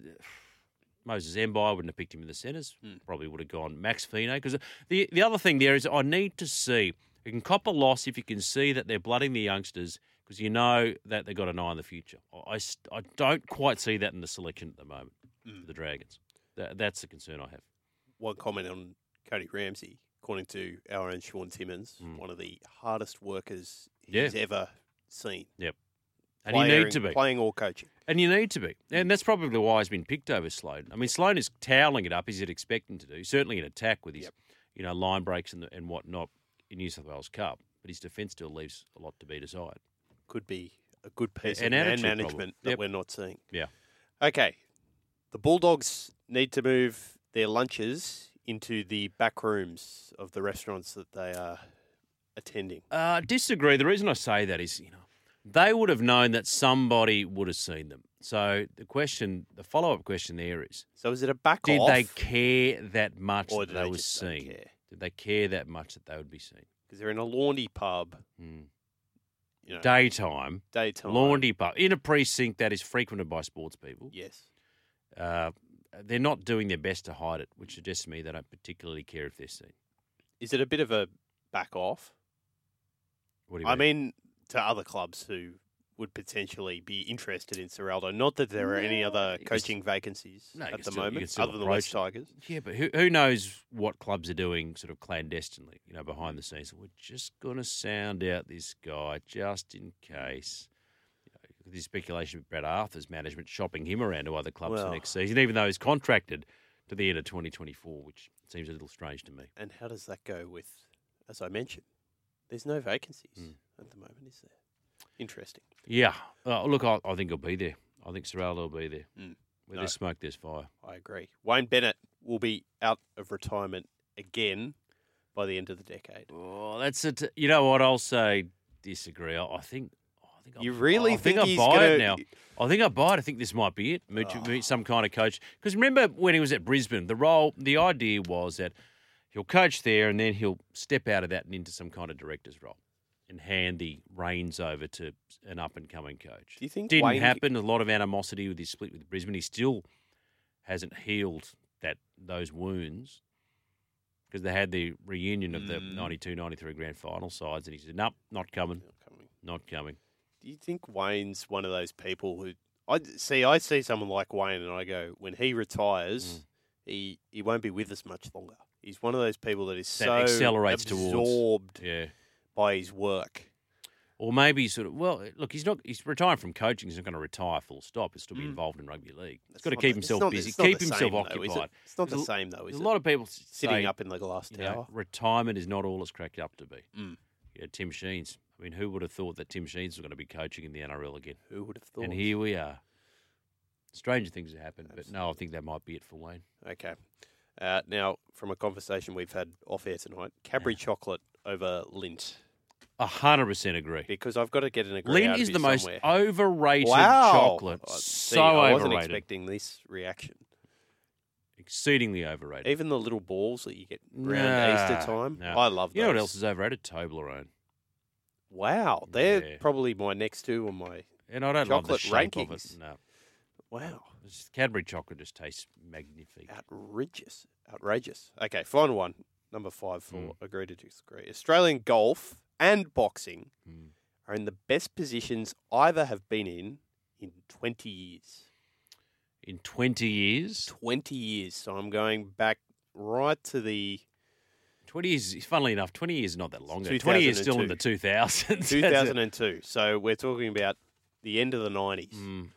Moses Mbye wouldn't have picked him in the centres. Hmm. Probably would have gone Max Fino. Because the the other thing there is, I need to see. You can cop a loss if you can see that they're blooding the youngsters because you know that they've got an eye on the future. I, I, don't quite see that in the selection at the moment for the Dragons. That, that's the concern I have. One comment on Cody Ramsey, according to our own Shaun Timmins, Mm. one of the hardest workers Yeah. he's ever seen. Yep. And you need to be. playing or coaching. And you need to be. And that's probably why he's been picked over Sloan. I mean, Sloan is toweling it up as you'd expect him to do, certainly in attack with his, you know, line breaks and, and whatnot in New South Wales Cup. But his defence still leaves a lot to be desired. Could be a good piece An of man attitude problem. management that Yep. we're not seeing. Yeah. Okay. The Bulldogs need to move their lunches into the back rooms of the restaurants that they are attending. Uh, disagree. The reason I say that is, you know, they would have known that somebody would have seen them. So the question, the follow up question there is, So is it a back did off? they care that much that they they were seen? Did they care that much that they would be seen? Because they're in a Laundy pub, Hmm. You know, Daytime, daytime. Laundy pub in a precinct that is frequented by sports people. Yes. Uh, they're not doing their best to hide it, which suggests to me they don't particularly care if they're seen. Is it a bit of a back off? What do you I mean? mean, to other clubs who would potentially be interested in Ciraldo. Not that there are any other coaching vacancies No, at the still- moment, other than West approach Tigers. Yeah, but who, who knows what clubs are doing sort of clandestinely, you know, behind the scenes. We're just going to sound out this guy just in case. You know, there's speculation of Brad Arthur's management shopping him around to other clubs Well- for next season, even though he's contracted to the end of 2024, which seems a little strange to me. And how does that go with, as I mentioned, there's no vacancies Hmm. at the moment, is there? Interesting. Yeah. Uh, look, I, I think he'll be there. I think Ciraldo will be there. Mm. Where No. there's smoke, there's fire. I agree. Wayne Bennett will be out of retirement again by the end of the decade. Oh, that's it. You know what? I'll say disagree. I, I think. I think You I, really I think, think I buy gonna- it now. I think I buy it. I think this might be it. Meet, meet some kind of coach. Because remember when he was at Brisbane, the role, the idea was that he'll coach there and then he'll step out of that and into some kind of director's role and hand the reins over to an up and coming coach. Do you think Didn't Wayne- happen. A lot of animosity with his split with Brisbane. He still hasn't healed that those wounds because they had the reunion of the Mm. 92 93 grand final sides, and he said, Nope, not coming, Not coming. not coming. Do you think Wayne's one of those people who I see? I see someone like Wayne, and I go, when he retires, Mm. he he won't be with us much longer. He's one of those people that is That so accelerates towards- absorbed Yeah. By his work. Or maybe sort of, well, look, he's not, he's retiring from coaching. He's not going to retire full stop. He'll still be Mm. involved in rugby league. He's got to keep himself not- busy, keep himself same, though, is it? occupied. It's not the There's same though, is a lot of people Sitting say, up in the glass you know, tower. retirement is not all it's cracked up to be. Mm. Yeah, Tim Sheens. I mean, who would have thought that Tim Sheens was going to be coaching in the NRL again? Who would have thought? And here we are. Stranger things have happened, but no, I think that might be it for Wayne. Okay. Uh, now, from a conversation we've had off air tonight, Cadbury chocolate over Lindt, hundred percent agree. because I've got to get an agree Lindt of is the most somewhere. overrated wow. chocolate. See, so I wasn't expecting this reaction. Exceedingly overrated. Even the little balls that you get around Nah, Easter time, nah. I love those. You know what else is overrated? Toblerone. Wow, they're Yeah. probably my next two on my. And I don't Chocolate love the shape of rankings. it. No, Wow, Cadbury chocolate just tastes magnifique. outrageous, outrageous. Okay, final one, number five for Mm. agree to disagree. Australian golf and boxing Mm. are in the best positions either have been in in twenty years. In 20 years, 20 years. So I'm going back right to the 20 years, funnily enough, 20 years is not that long ago. 20 years still in the 2000s. 2002. so we're talking about the end of the 90s. Mm.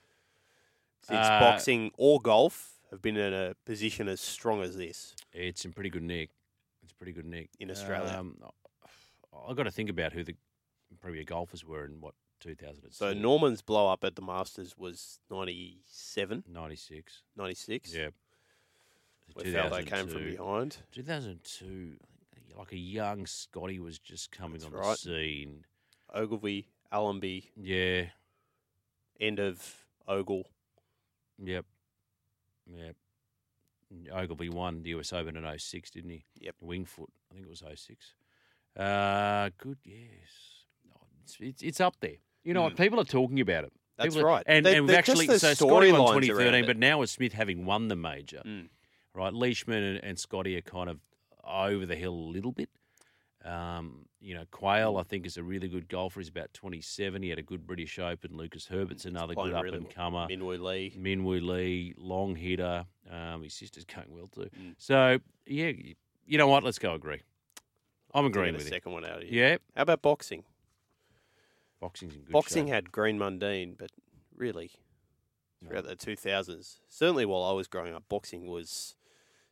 Since Uh, boxing or golf have been in a position as strong as this. It's in pretty good nick. It's pretty good nick. In Australia. Um, I've got to think about who the premier golfers were in what, 2002? So Norman's blow up at the Masters was 97, 96. 96. Yeah. Where Faldo came from 2002. behind. 2002, like a young Scotty was just coming That's on right. the scene. Ogilvy, Allenby, Yeah. end of Ogle. Yep. Yep. Ogilvy won the US Open in 06, didn't he? Yep. Wingfoot, I think it was 06. Uh, good, yes. It's, it's, it's up there. You know what? People are talking about it. Mm. That's People are- right. And, They- and we've they're just actually, so Scotty won storylines 2013, but now with Smith having won the major, Mm. right? Leishman and, and Scotty are kind of over the hill a little bit. Um, you know, Quayle, Mm. I think, is a really good golfer. He's about 27. He had a good British Open. Lucas Herbert's another Playing good up really and comer. Minwoo Lee. Minwoo Lee, long hitter. Um, his sister's going well too. Mm. So yeah, you know what? Let's go agree. I'm agreeing with you. second one out of you. Yeah, How about boxing? Boxing's in good Boxing shape. had Green Mundine, but really, throughout the 2000s, certainly while I was growing up, boxing was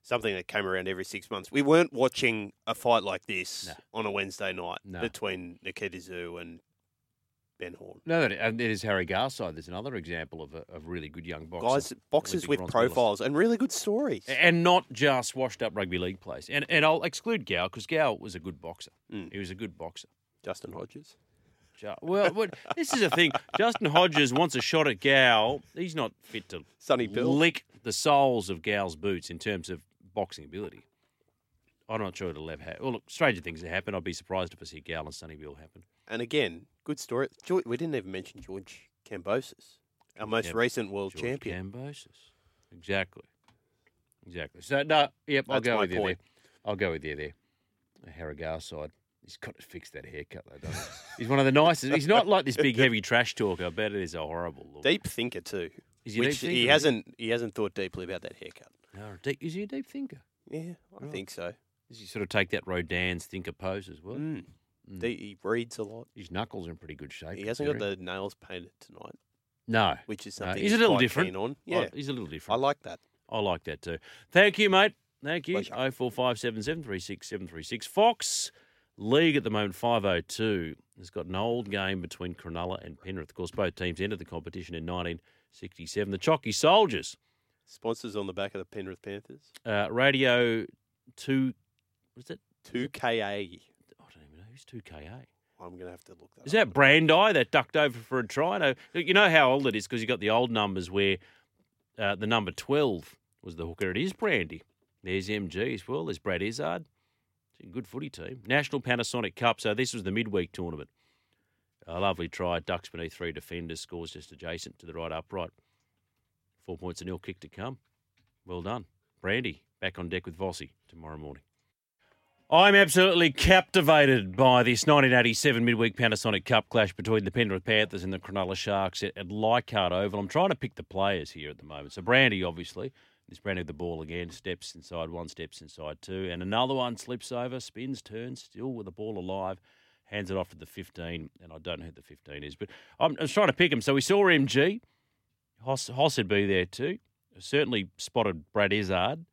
something that came around every six months. We weren't watching a fight like this No. on a Wednesday night No. between Nikita Tszyu and Ben Horn. No, that- and it is Harry Garside. There's another example of a of really good young boxer. Guys, boxers Olympic with medalist. profiles and really good stories. and not just washed up rugby league players. And and I'll exclude Gow because Gow was a good boxer. Mm. He was a good boxer. Justin Hodges. Well, what, this is the thing. Justin Hodges wants a shot at Gow. He's not fit to Sonny Bill. lick the soles of Gow's boots in terms of boxing ability. I'm not sure it'll ever happen. Well, look, stranger things have happened. I'd be surprised if I see Gow and Sonny Bill happen. And again, good story. George, we didn't even mention George Kambosos, our most recent world George champion. Kambosos. Exactly. Exactly. So, no, yep, I'll That's go my with you point. there. I'll go with you there. Harry Garside. He's got to fix that haircut, though, doesn't he? He's one of the nicest. He's not like this big, heavy trash talker. I bet it is a horrible look. Deep thinker too. Is he a which deep he thinker, is he? hasn't he hasn't thought deeply about that haircut. No, deep, is he a deep thinker? Yeah, I think so. Does he sort of take that Rodin's thinker pose as well? Mm. Mm. He, reads a lot. His knuckles are in pretty good shape. He hasn't got the nails painted tonight, No. which is No, something he's a little different. on. Yeah, he's a little different. I like that. I like that too. Thank you, mate. Thank you. Oh four five seven seven three six seven three six. Fox League at the moment five oh two. Has got an old game between Cronulla and Penrith. Of course, both teams entered the competition in 1967. The Chalky Soldiers, Sponsors on the back of the Penrith Panthers. uh, Radio Two. Was it? Two KA. I don't even know who's two KA. I'm going to have to look that. Is that Brandy that ducked over for a try? No, you know how old it is because you got the old numbers where uh, the number 12 was the hooker. It is Brandy. There's MG as well. There's Brad Izzard. It's a good footy team. National Panasonic Cup. So this was the midweek tournament. A lovely try. Ducks beneath three defenders. Scores just adjacent to the right upright. Four points a nil kick to come. Well done. Brandy back on deck with Vossi tomorrow morning. I'm absolutely captivated by this 1987 midweek Panasonic Cup clash between the Penrith Panthers and the Cronulla Sharks at, at Leichhardt Oval. I'm trying to pick the players here at the moment. So Brandy, obviously, this Brandy with the ball again, steps inside one, steps inside two, and another one slips over, spins, turns, still with the ball alive, hands it off to the 15, and I don't know who the 15 is, but I'm, I was trying to pick him. So we saw MG. Hoss, Hoss would be there too. Certainly spotted Brad Izzard.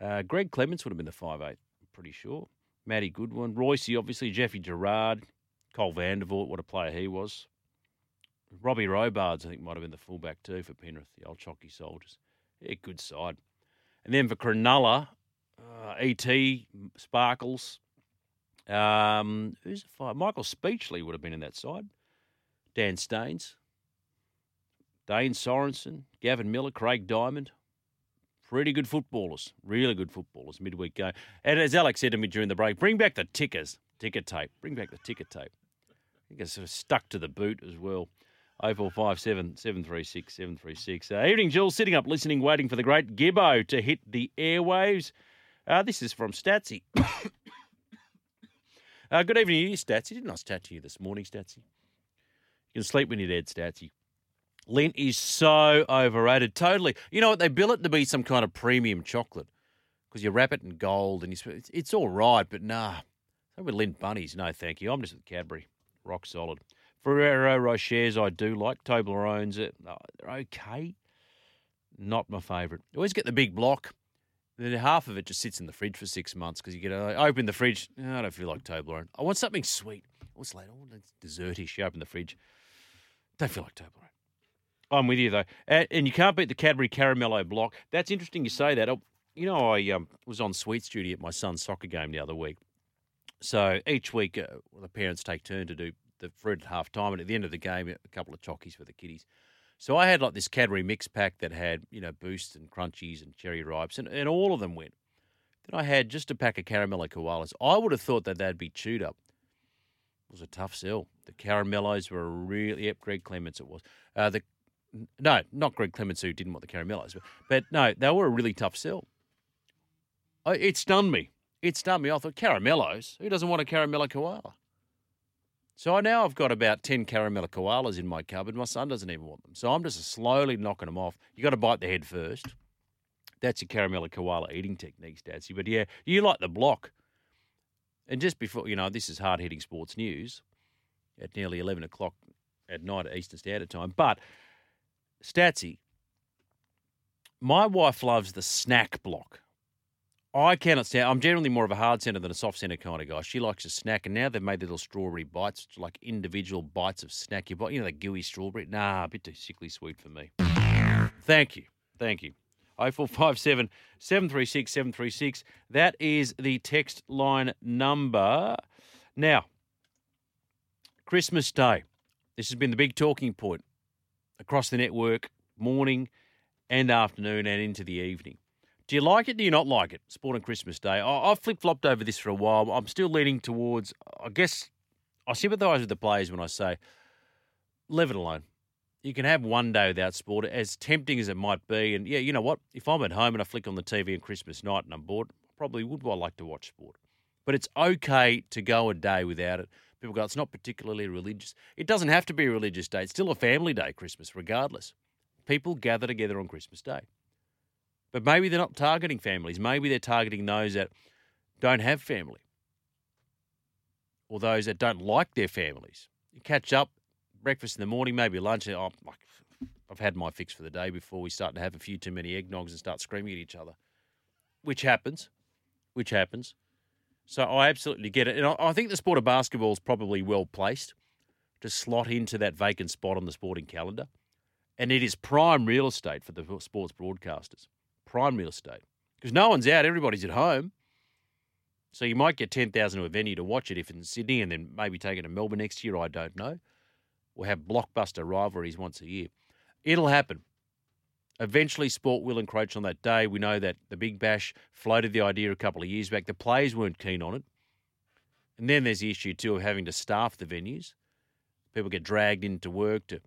Uh, Greg Clements would have been the five eight, I'm pretty sure. Matty Goodwin. Royce, obviously. Jeffy Gerard. Cole Vandervoort, what a player he was. Robbie Robards, I think, might have been the fullback too for Penrith, the old Chalky Soldiers. Yeah, good side. And then for Cronulla, uh, E.T., Sparkles. Um, who's the five? Michael Speechley would have been in that side. Dan Staines. Dane Sorensen, Gavin Miller, Craig Diamond. Pretty good footballers, really good footballers, midweek game. And as Alex said to me during the break, bring back the tickers, ticker tape. Bring back the ticker tape. I think it's sort of stuck to the boot as well. 0457 736 736. Uh, evening, Jules, sitting up, listening, waiting for the great Gibbo to hit the airwaves. Uh, this is from Statsy. uh, good evening Statsy. Didn't I chat to you this morning, Statsy? You can sleep when you're dead, Statsy. Lindt is so overrated. Totally. You know what? They bill it to be some kind of premium chocolate because you wrap it in gold and you, it's, it's all right, but nah. So with Lindt bunnies, no thank you. I'm just with Cadbury. Rock solid. Ferrero Rochers, I do like. Toblerones, it. They're okay. Not my favourite. Always get the big block. Then half of it just sits in the fridge for six months because you get uh, open the fridge. "Oh, I don't feel like Toblerone. I want something sweet. What's later? I want a dessertish. You open the fridge. Don't feel like Toblerone. I'm with you though, and, and you can't beat the Cadbury Caramello block. That's interesting you say that. Oh, You know, I um, was on sweets duty at my son's soccer game the other week. So each week, uh, the parents take turn to do the fruit at half time, and at the end of the game, a couple of chockies for the kiddies. So I had like this Cadbury mix pack that had you know boosts and crunchies and cherry ripes, and, and all of them went. Then I had just a pack of caramello koalas. I would have thought that they'd be chewed up. It was a tough sell. The caramellos were really yep. Greg Clements it was. Uh, the no, not Greg Clements who didn't want the caramellos, but, but no, they were a really tough sell. I, it stunned me. It stunned me. I thought caramellos. Who doesn't want a caramello koala? So I now I've got about ten caramello koalas in my cupboard. My son doesn't even want them, so I'm just slowly knocking them off. You got to bite the head first. That's your caramello koala eating techniques, Dadsy. But yeah, you like the block. And just before, you know, this is hard hitting sports news. at nearly 11 o'clock at night at Eastern Standard Time. But, Statsy, my wife loves the snack block. I cannot stand. I'm generally more of a hard centre than a soft centre kind of guy. She likes a snack, and now they've made the little strawberry bites, like individual bites of snack. You buy, you know, the gooey strawberry. Nah, a bit too sickly sweet for me. Thank you, thank you. 0457 736 736. That is the text line number. Now, Christmas Day. This has been the big talking point across the network, morning and afternoon and into the evening. Do you like it? Do you not like it? Sport on Christmas Day. I- I've flip flopped over this for a while. I'm still leaning towards, I guess, I sympathise with the players when I say, leave it alone. You can have one day without sport, as tempting as it might be. And yeah, you know what? If I'm at home and I flick on the TV on Christmas night and I'm bored, I probably would I like to watch sport. But it's okay to go a day without it. People go, it's not particularly religious. It doesn't have to be a religious day. It's still a family day, Christmas, regardless. People gather together on Christmas Day. But maybe they're not targeting families. Maybe they're targeting those that don't have family or those that don't like their families. You catch up, breakfast in the morning, maybe lunch. Oh, I've had my fix for the day before we start to have a few too many eggnogs and start screaming at each other, which happens, which happens. So I absolutely get it. And I, think the sport of basketball is probably well placed to slot into that vacant spot on the sporting calendar. And it is prime real estate for the sports broadcasters. Prime real estate. Because no one's out, everybody's at home. So you might get 10,000 to a venue to watch it if in Sydney and then maybe take it to Melbourne next year. I don't know. We'll have blockbuster rivalries once a year. It'll happen. Eventually, sport will encroach on that day. We know that the Big Bash floated the idea a couple of years back. The players weren't keen on it. And then there's the issue, too, of having to staff the venues. People get dragged into work to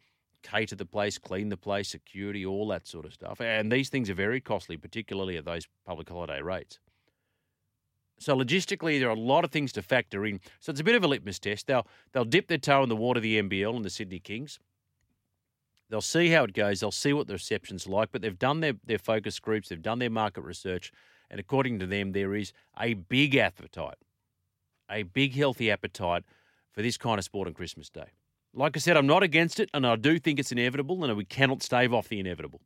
cater the place, clean the place, security, all that sort of stuff. And these things are very costly, particularly at those public holiday rates. So logistically, there are a lot of things to factor in. So it's a bit of a litmus test. They'll they'll dip their toe in the water, the NBL and the Sydney Kings. They'll see how it goes. They'll see what the reception's like. But they've done their, their focus groups. They've done their market research. And according to them, there is a big appetite, a big healthy appetite for this kind of sport on Christmas Day. Like I said, I'm not against it, and I do think it's inevitable, and we cannot stave off the inevitable.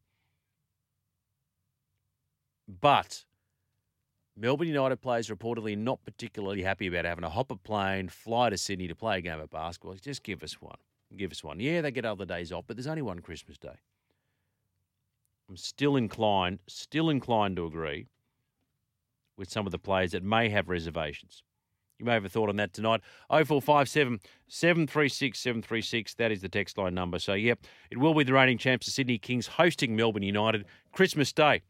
But Melbourne United players reportedly not particularly happy about having to hop a plane, fly to Sydney to play a game of basketball. Just give us one. Give us one. Yeah, they get other days off, but there's only one Christmas Day. I'm still inclined, still inclined to agree with some of the players that may have reservations. You may have a thought on that tonight. 0457 736 736. That is the text line number. So, yep, it will be the reigning champs, the Sydney Kings, hosting Melbourne United Christmas Day.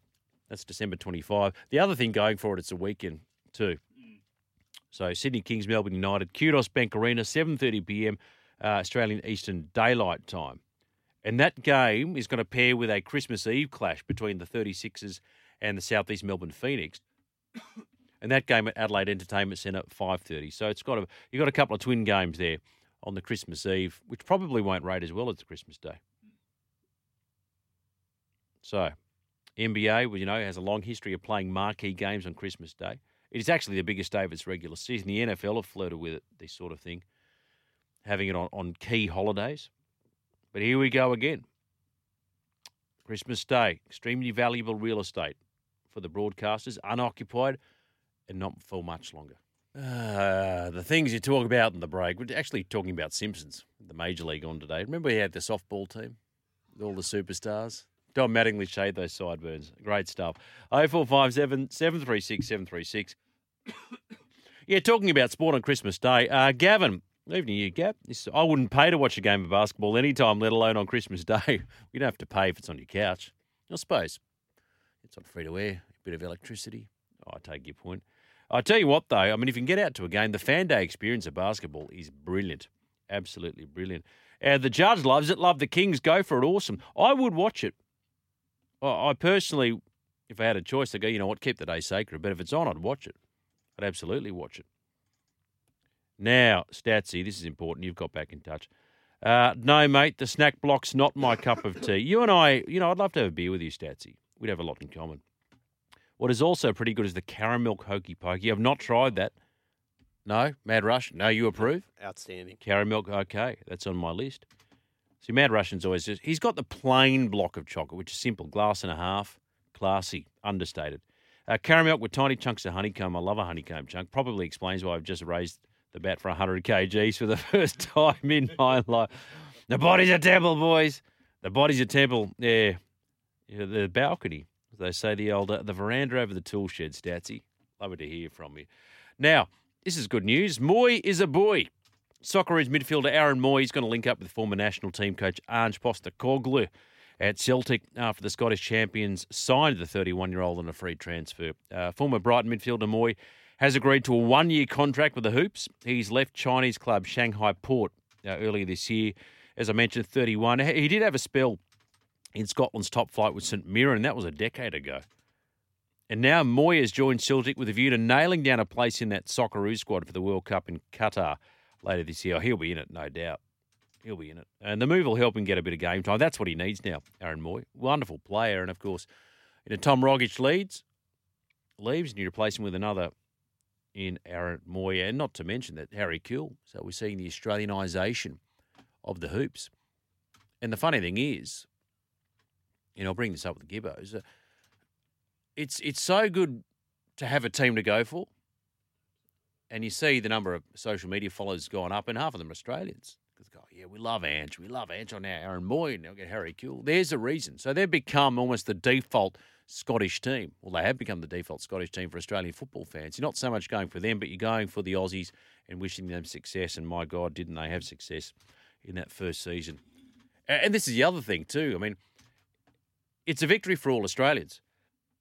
That's December 25. The other thing going for it, it's a weekend too. Mm. So, Sydney Kings, Melbourne United, Qudos Bank Arena, 7.30 p.m. Uh, Australian Eastern Daylight Time. And that game is going to pair with a Christmas Eve clash between the 36ers and the Southeast Melbourne Phoenix. and that game at Adelaide Entertainment Centre at 5.30. So it's got a, you've got a couple of twin games there on the Christmas Eve, which probably won't rate as well as Christmas Day. So, NBA, you know, has a long history of playing marquee games on Christmas Day. It is actually the biggest day of its regular season. The NFL have flirted with it, this sort of thing, having it on, on key holidays. But here we go again. Christmas Day, extremely valuable real estate for the broadcasters, unoccupied and not for much longer. Uh, the things you talk about in the break, we're actually talking about Simpsons, the Major League on today. Remember he had the softball team, all the superstars? Don Mattingly shade those sideburns. Great stuff. 0457 736 736. Yeah, talking about sport on Christmas Day. Uh, Gavin, evening you, Gav. This- I wouldn't pay to watch a game of basketball anytime, let alone on Christmas Day. You don't have to pay if it's on your couch. I suppose it's on free to air, a bit of electricity. Oh, I take your point. I tell you what, though, I mean, if you can get out to a game, the fan day experience of basketball is brilliant. Absolutely brilliant. And the judge loves it. Love the Kings. Go for it. Awesome. I would watch it. I I personally, if I had a choice, I'd go, you know what, keep the day sacred. But if it's on, I'd watch it. I'd absolutely watch it. Now, Statsy, this is important. You've got back in touch. Uh, no, mate, the snack block's not my cup of tea. You and I, you know, I'd love to have a beer with you, Statsy. We'd have a lot in common. What is also pretty good is the caramel hokey pokey. I've not tried that. No, Mad Rush. No, you approve. Outstanding. Caramel, milk. Okay, that's on my list. See, Mad Russian's always just, he's got the plain block of chocolate, which is simple, glass and a half, classy, understated. Uh, carry milk with tiny chunks of honeycomb. I love a honeycomb chunk. Probably explains why I've just raised the bat for 100 kgs for the first time in my life. The body's a temple, boys. The body's a temple. Yeah, yeah the balcony. They say the old uh, the veranda over the tool shed, Statsy. Love to hear from you. Now, this is good news. Mooy is a boy. Socceroos midfielder Aaron Mooy is going to link up with former national team coach Ange Postecoglou at Celtic after the Scottish champions signed the 31-year-old on a free transfer. Uh, former Brighton midfielder Mooy has agreed to a one-year contract with the Hoops. He's left Chinese club Shanghai Port uh, earlier this year. As I mentioned, 31. He did have a spell in Scotland's top flight with St Mirren, and that was a decade ago. And now Mooy has joined Celtic with a view to nailing down a place in that Socceroos squad for the World Cup in Qatar later this year. He'll be in it, no doubt. He'll be in it. And the move will help him get a bit of game time. That's what he needs now, Aaron Mooy. Wonderful player. And of course, you know, Tom Rogic leads, leaves, and you replace him with another in Aaron Mooy. And not to mention that Harry Kewell. So we're seeing the Australianisation of the hoops. And the funny thing is, you know, I'll bring this up with the Gibbos. Uh, it's it's so good to have a team to go for and you see the number of social media followers going up, and half of them are Australians. Because go, yeah, we love Ange, we love Ange on our Aaron Mooy, and they'll get Harry Kewell. There's a reason. So they've become almost the default Scottish team. Well, they have become the default Scottish team for Australian football fans. You're not so much going for them, but you're going for the Aussies and wishing them success. And my God, didn't they have success in that first season? And this is the other thing too. I mean, it's a victory for all Australians.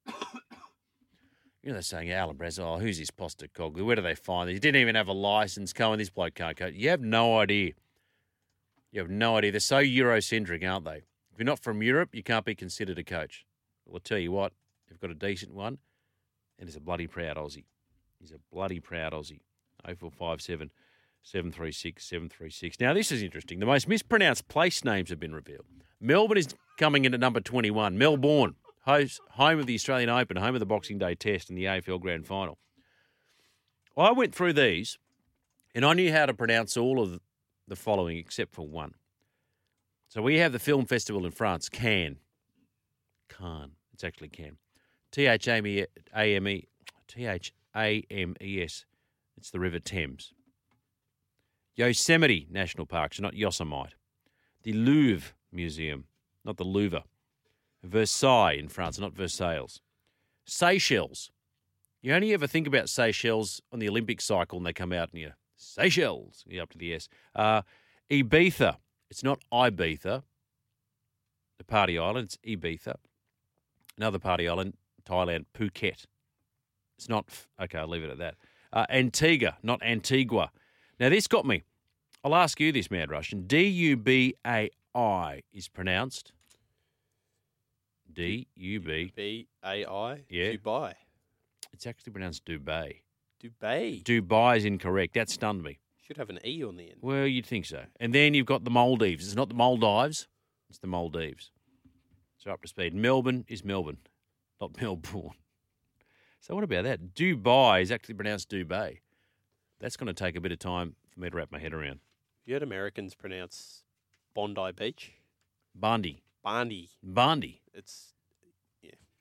You know, they're saying Alan Brazil, oh, who's this Postecoglou? Where do they find this? He didn't even have a license. Cohen, this bloke can't coach. You have no idea. You have no idea. They're so Eurocentric, aren't they? If you're not from Europe, you can't be considered a coach. I'll tell you what, you've got a decent one, and he's a bloody proud Aussie. He's a bloody proud Aussie. 0457 736 736. Now, this is interesting. The most mispronounced place names have been revealed. Melbourne is coming in at number 21. Melbourne host, home of the Australian Open, home of the Boxing Day Test and the AFL Grand Final. Well, I went through these and I knew how to pronounce all of the following except for one. So we have the film festival in France, Cannes. Cannes. It's actually Cannes. T H A M E T H A M E S. It's the River Thames. Yosemite National Park, not Yosemite. The Louvre Museum, not the Louvre. Versailles in France, not Versailles. Seychelles. You only ever think about Seychelles on the Olympic cycle and they come out and you Seychelles, you up to the S. Uh, Ibiza. It's not Ibiza, the party island. It's Ibiza. Another party island, Thailand, Phuket. It's not, okay, I'll leave it at that. Uh, Antigua, not Antigua. Now, this got me. I'll ask you this, Mad Russian. D U B A I is pronounced D U B. B A I. Yeah. Dubai. It's actually pronounced Dubai. Dubai. Dubai is incorrect. That stunned me. Should have an E on the end. Well, you'd think so. And then you've got the Maldives. It's not the Maldives, it's the Maldives. So up to speed. Melbourne is Melbourne, not Melbourne. So what about that? Dubai is actually pronounced Dubai. That's going to take a bit of time for me to wrap my head around. You heard Americans pronounce Bondi Beach? Bondi. Bondi. Bondi. It's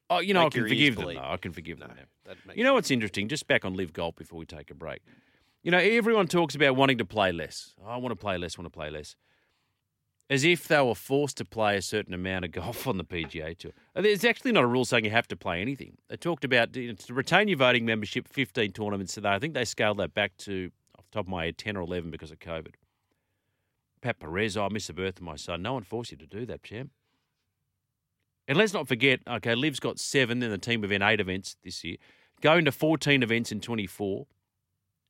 Oh, you know, I can forgive them. though. I can forgive no. them. now. That makes You know what's interesting? Just back on LIV Golf before we take a break. You know, everyone talks about wanting to play less. Oh, I want to play less, want to play less. As if they were forced to play a certain amount of golf on the PGA Tour. Uh, There's actually not a rule saying you have to play anything. They talked about you know, to retain your voting membership, 15 tournaments today. I think they scaled that back to, off the top of my head, 10 or 11 because of COVID. Pat Perez, oh, I miss the birth of my son. No one forced you to do that, champ. And let's not forget, okay, LIV's got seven, then the team event eight events this year, going to 14 events in 24,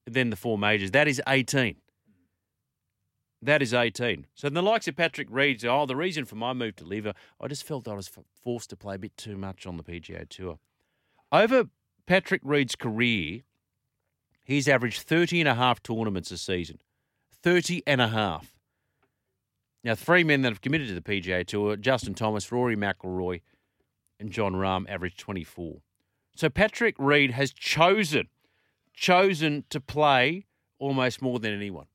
then the four majors. That is 18. That is 18. So the likes of Patrick Reed, oh, the reason for my move to uh, I just felt I was forced to play a bit too much on the PGA Tour. Over Patrick Reed's career, he's averaged 30 and a half tournaments a season. 30 and a half. Now, three men that have committed to the PGA Tour Justin Thomas, Rory McIlroy, and Jon Rahm averaged 24. So Patrick Reed has chosen, chosen to play almost more than anyone.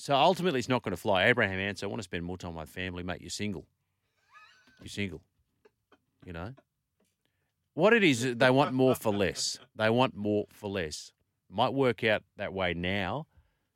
So ultimately, it's not going to fly. Abraham Ancer, I want to spend more time with my family, mate. You're single. You're single. You know? What it is, they want more for less. They want more for less. Might work out that way now,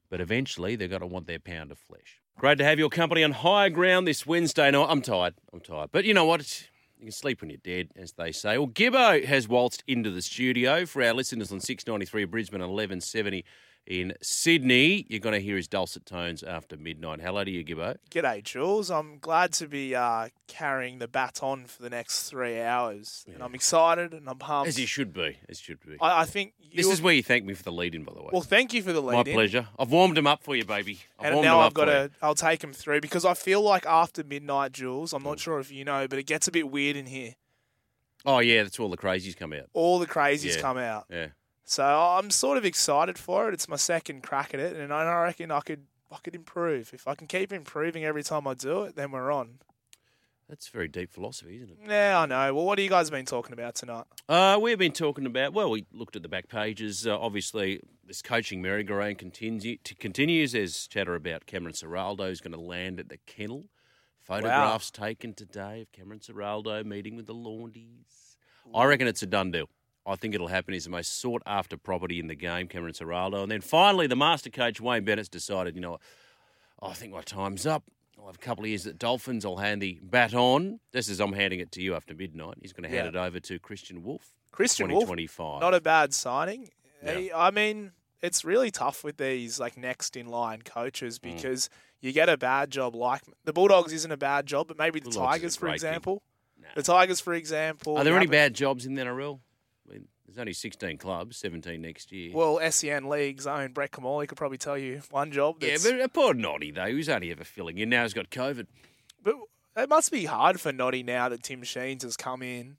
but eventually they're going to want their pound of flesh. Great to have your company on higher ground this Wednesday night. I'm tired. I'm tired. But you know what? You can sleep when you're dead, as they say. Well, Gibbo has waltzed into the studio for our listeners on 693 Brisbane and 1170 in Sydney. You're going to hear his dulcet tones after midnight. Hello to you, Gibbo. G'day, Jules. I'm glad to be uh, carrying the baton for the next three hours. And I'm excited and I'm pumped. As you should be. As you should be. I, I think this is where you thank me for the lead in, by the way. Well, thank you for the lead My pleasure. I've warmed him up for you, baby. I've And now I've got to, I'll take him through because I feel like after midnight, Jules, I'm not sure if you know, but it gets a bit weird in here. Oh, yeah, that's where all the crazies come out. All the crazies Yeah. come out. Yeah. So I'm sort of excited for it. It's my second crack at it, and I reckon I could I could improve. If I can keep improving every time I do it, then we're on. That's very deep philosophy, isn't it? Yeah, I know. Well, what have you guys been talking about tonight? Uh, we've been talking about, well, we looked at the back pages. Uh, obviously, this coaching merry-go-round continue, t- continues. There's chatter about Cameron Ciraldo is going to land at the kennel. Photographs taken today of Cameron Ciraldo meeting with the Laundies. I reckon it's a done deal. I think it'll happen. He's the most sought after property in the game, Cameron Ciraldo. And then finally, the master coach, Wayne Bennett's decided, you know I think my time's up. I'll have a couple of years at Dolphins. I'll hand the baton, This is, I'm handing it to you after midnight. He's going to hand Yeah. it over to Kristian Woolf. Kristian Woolf, 2025. not a bad signing. Yeah. He- I mean, it's really tough with these like next in line coaches Mm. because you get a bad job like the Bulldogs isn't a bad job, but maybe the Bulldogs Tigers, for example. The Tigers, for example. Are there any bad jobs in the NRL? There's only 16 clubs, 17 next year. Well, SEN League's own Brett Kimmorley could probably tell you one job. yeah, but poor Noddy, though. Was only ever filling in. Now he's got COVID. but it must be hard for Noddy now that Tim Sheens has come in.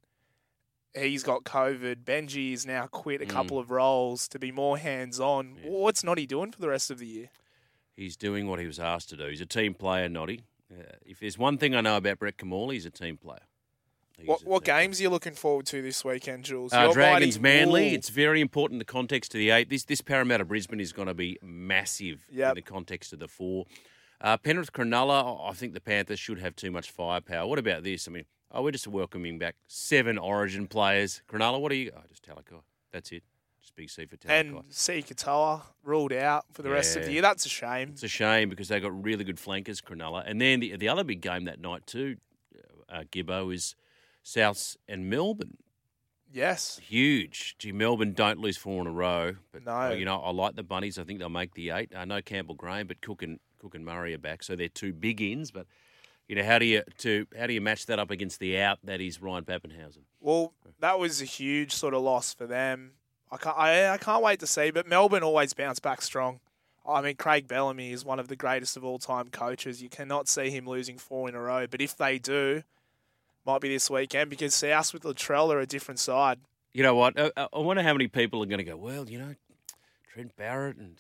He's got COVID. Benji is now quit a Mm. couple of roles to be more hands on. What's Noddy doing for the rest of the year? He's doing what he was asked to do. He's a team player, Noddy. Uh, if there's one thing I know about Brett Kimmorley, he's a team player. What what games are you looking forward to this weekend, Jules? Uh, Dragons Manly. It's very important in the context of the eight. This this Parramatta Brisbane is going to be massive Yep. in the context of the four. Uh, Penrith Cronulla. I think the Panthers should have too much firepower. What about this? I mean, oh, we're just welcoming back seven Origin players. Cronulla. What are you? Oh, just Talakai. That's it. Just big C for Talakai. and C Katoa ruled out for the rest of the year. That's a shame. It's a shame because they got really good flankers, Cronulla. And then the the other big game that night too, uh, Gibbo is Souths and Melbourne. Yes. Huge. Gee, Melbourne don't lose four in a row. But No. uh, you know, I like the bunnies. I think they'll make the eight. I know Campbell Graham, but Cook and Cook and Murray are back, so they're two big ins. But you know, how do you to how do you match that up against the out that is Ryan Papenhuyzen? Well, that was a huge sort of loss for them. I can't, I, I can't wait to see, but Melbourne always bounce back strong. I mean, Craig Bellamy is one of the greatest of all time coaches. You cannot see him losing four in a row. But if they do, might be this weekend because South with Latrell are a different side. You know what? I, I- I wonder how many people are going to go. Well, you know, Trent Barrett and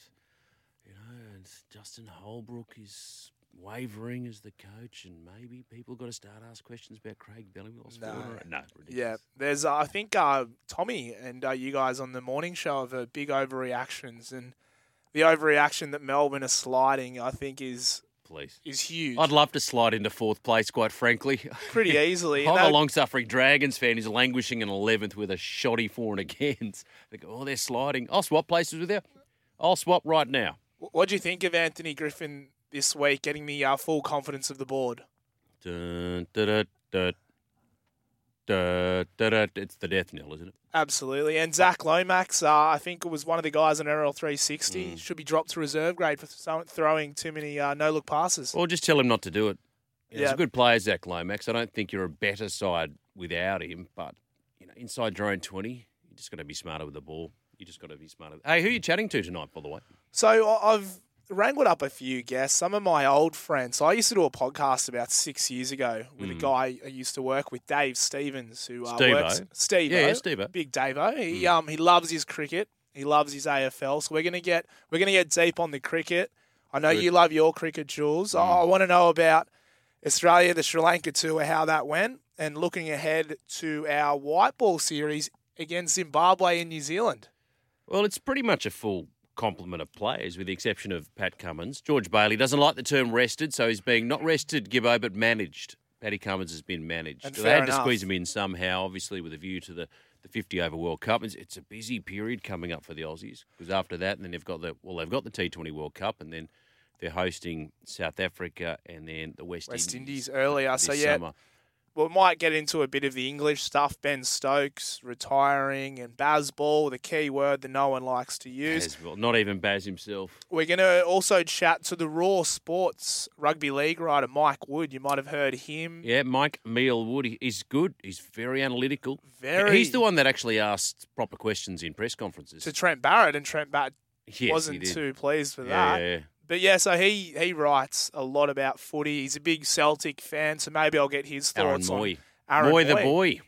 you know, and Justin Holbrook is wavering as the coach, and maybe people got to start ask questions about Craig four in no, ridiculous. Yeah, there's uh, I think uh, Tommy and uh, you guys on the morning show have a big overreactions, and the overreaction that Melbourne are sliding, I think, is Please. is huge. I'd love to slide into fourth place, quite frankly. Pretty easily. I'm a long suffering Dragons fan who's languishing in 11th with a shoddy four and against. They go, oh, they're sliding. I'll swap places with you. I'll swap right now. What do you think of Anthony Griffin this week getting the uh, full confidence of the board? Dun, da, da, da. It's the death knell, isn't it? Absolutely. And Zach Lomax, uh, I think it was one of the guys in NRL 360, Mm. should be dropped to reserve grade for throwing too many uh, no look passes. Or just tell him not to do it. He's Yeah. a good player, Zach Lomax. I don't think you're a better side without him, but you know, inside your own 20, you just got to be smarter with the ball. You just got to be smarter. Hey, who are you chatting to tonight, by the way? So I've wrangled up a few guests. Some of my old friends. So I used to do a podcast about six years ago with a guy I used to work with, Dave Stevens, who uh, Mm. Works. Steve, Yeah, yeah, Steve-o. big Davo. He Mm. um he loves his cricket. He loves his AFL. So we're gonna get we're gonna get deep on the cricket. I know Good. you love your cricket, Jules. I, I want to know about Australia, the Sri Lanka tour, how that went, and looking ahead to our white ball series against Zimbabwe and New Zealand. Well, it's pretty much a full complement of players, with the exception of Pat Cummins. George Bailey doesn't like the term rested, so he's being not rested, Gibbo, but managed. Paddy Cummins has been managed. And So they had to squeeze him in somehow, obviously with a view to the, the 50 over World Cup. It's, it's a busy period coming up for the Aussies because after that, and then they've got the well, they've got the T20 World Cup, and then they're hosting South Africa and then the West, West Indies, Indies earlier. this So yeah, summer. We might get into a bit of the English stuff. Ben Stokes retiring and Baz Ball, the key word that no one likes to use. Not even Baz himself. We're going to also chat to the Raw Sports rugby league writer Mike Wood. You might have heard him. Yeah, Mike Meehall Wood he- he's good. He's very analytical. Very. He's the one that actually asked proper questions in press conferences. To Trent Barrett, and Trent Barrett Yes, he wasn't too pleased with yeah, that. yeah, yeah. But yeah, so he he writes a lot about footy. He's a big Celtic fan, so maybe I'll get his Aaron thoughts Mooy. on Aaron Mooy Mooy the boy.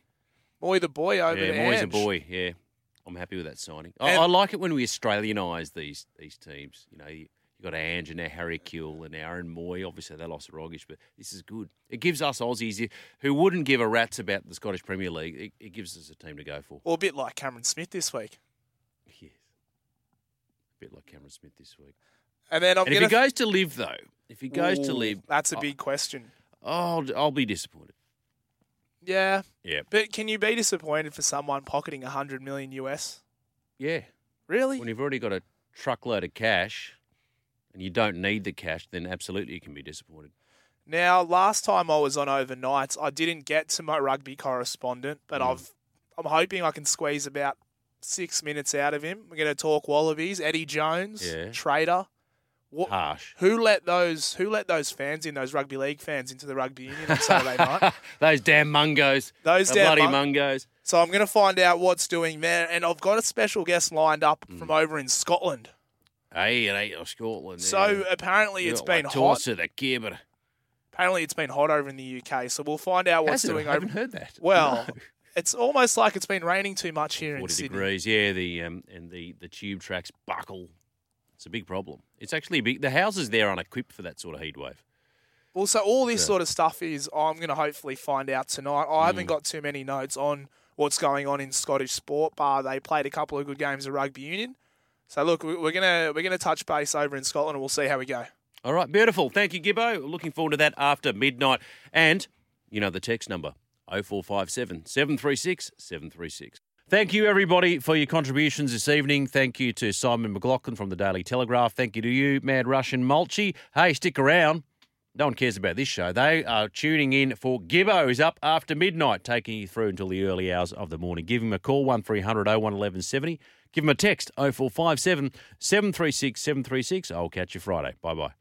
Mooy the boy over Yeah, Mooy's a boy. Yeah, I'm happy with that signing. I, And- I like it when we Australianise these these teams. You know, you, you got Ange and now Harry Kewell and Aaron Mooy. Obviously, they lost Rogic, but this is good. It gives us Aussies who wouldn't give a rat's about the Scottish Premier League. It, it gives us a team to go for. Or a bit like Cameron Smith this week. Yes, a bit like Cameron Smith this week. And then I'm and if he goes to LIV though, if he goes to LIV, That's a big question. I'll I'll be disappointed. Yeah. Yeah, But can you be disappointed for someone pocketing a 100 million US? yeah. Really? When you've already got a truckload of cash, and you don't need the cash, then absolutely you can be disappointed. Now, last time I was on overnights, I didn't get to my rugby correspondent, but Mm. I've I'm hoping I can squeeze about six minutes out of him. We're going to talk Wallabies, Eddie Jones, Yeah. Trader. What, Harsh. who let those Who let those fans in, those rugby league fans, into the rugby union on Saturday night? Those damn mungos. Those damn bloody mon- mungos. So I'm going to find out what's doing there, and I've got a special guest lined up Mm. from over in Scotland. Hey, it ain't of Scotland. So yeah. apparently it's Not been like hot. Of the Kibber. Apparently it's been hot over in the UK. So we'll find out what's Has it? doing I over. haven't heard that. Well, No. it's almost like it's been raining too much here in 40 Sydney. degrees. Yeah, the um, and the the tube tracks buckle. It's a big problem. It's actually big. The houses there aren't equipped for that sort of heat wave. Well, so all this Yeah. sort of stuff is I'm going to hopefully find out tonight. I haven't Mm. got too many notes on what's going on in Scottish sport, bar they played a couple of good games of rugby union. So look, we- we're gonna we're gonna touch base over in Scotland, and we'll see how we go. All right, beautiful. Thank you, Gibbo. Looking forward to that after midnight. And you know the text number 0457 736 736. Thank you, everybody, for your contributions this evening. Thank you to Simon McLaughlin from the Daily Telegraph. Thank you to you, Mad Russian Mulchy. Hey, stick around. No one cares about this show. They are tuning in for Gibbo, who's up after midnight, taking you through until the early hours of the morning. Give him a call, 1300 01 1170. Give him a text, 0457 736 736. I'll catch you Friday. Bye bye.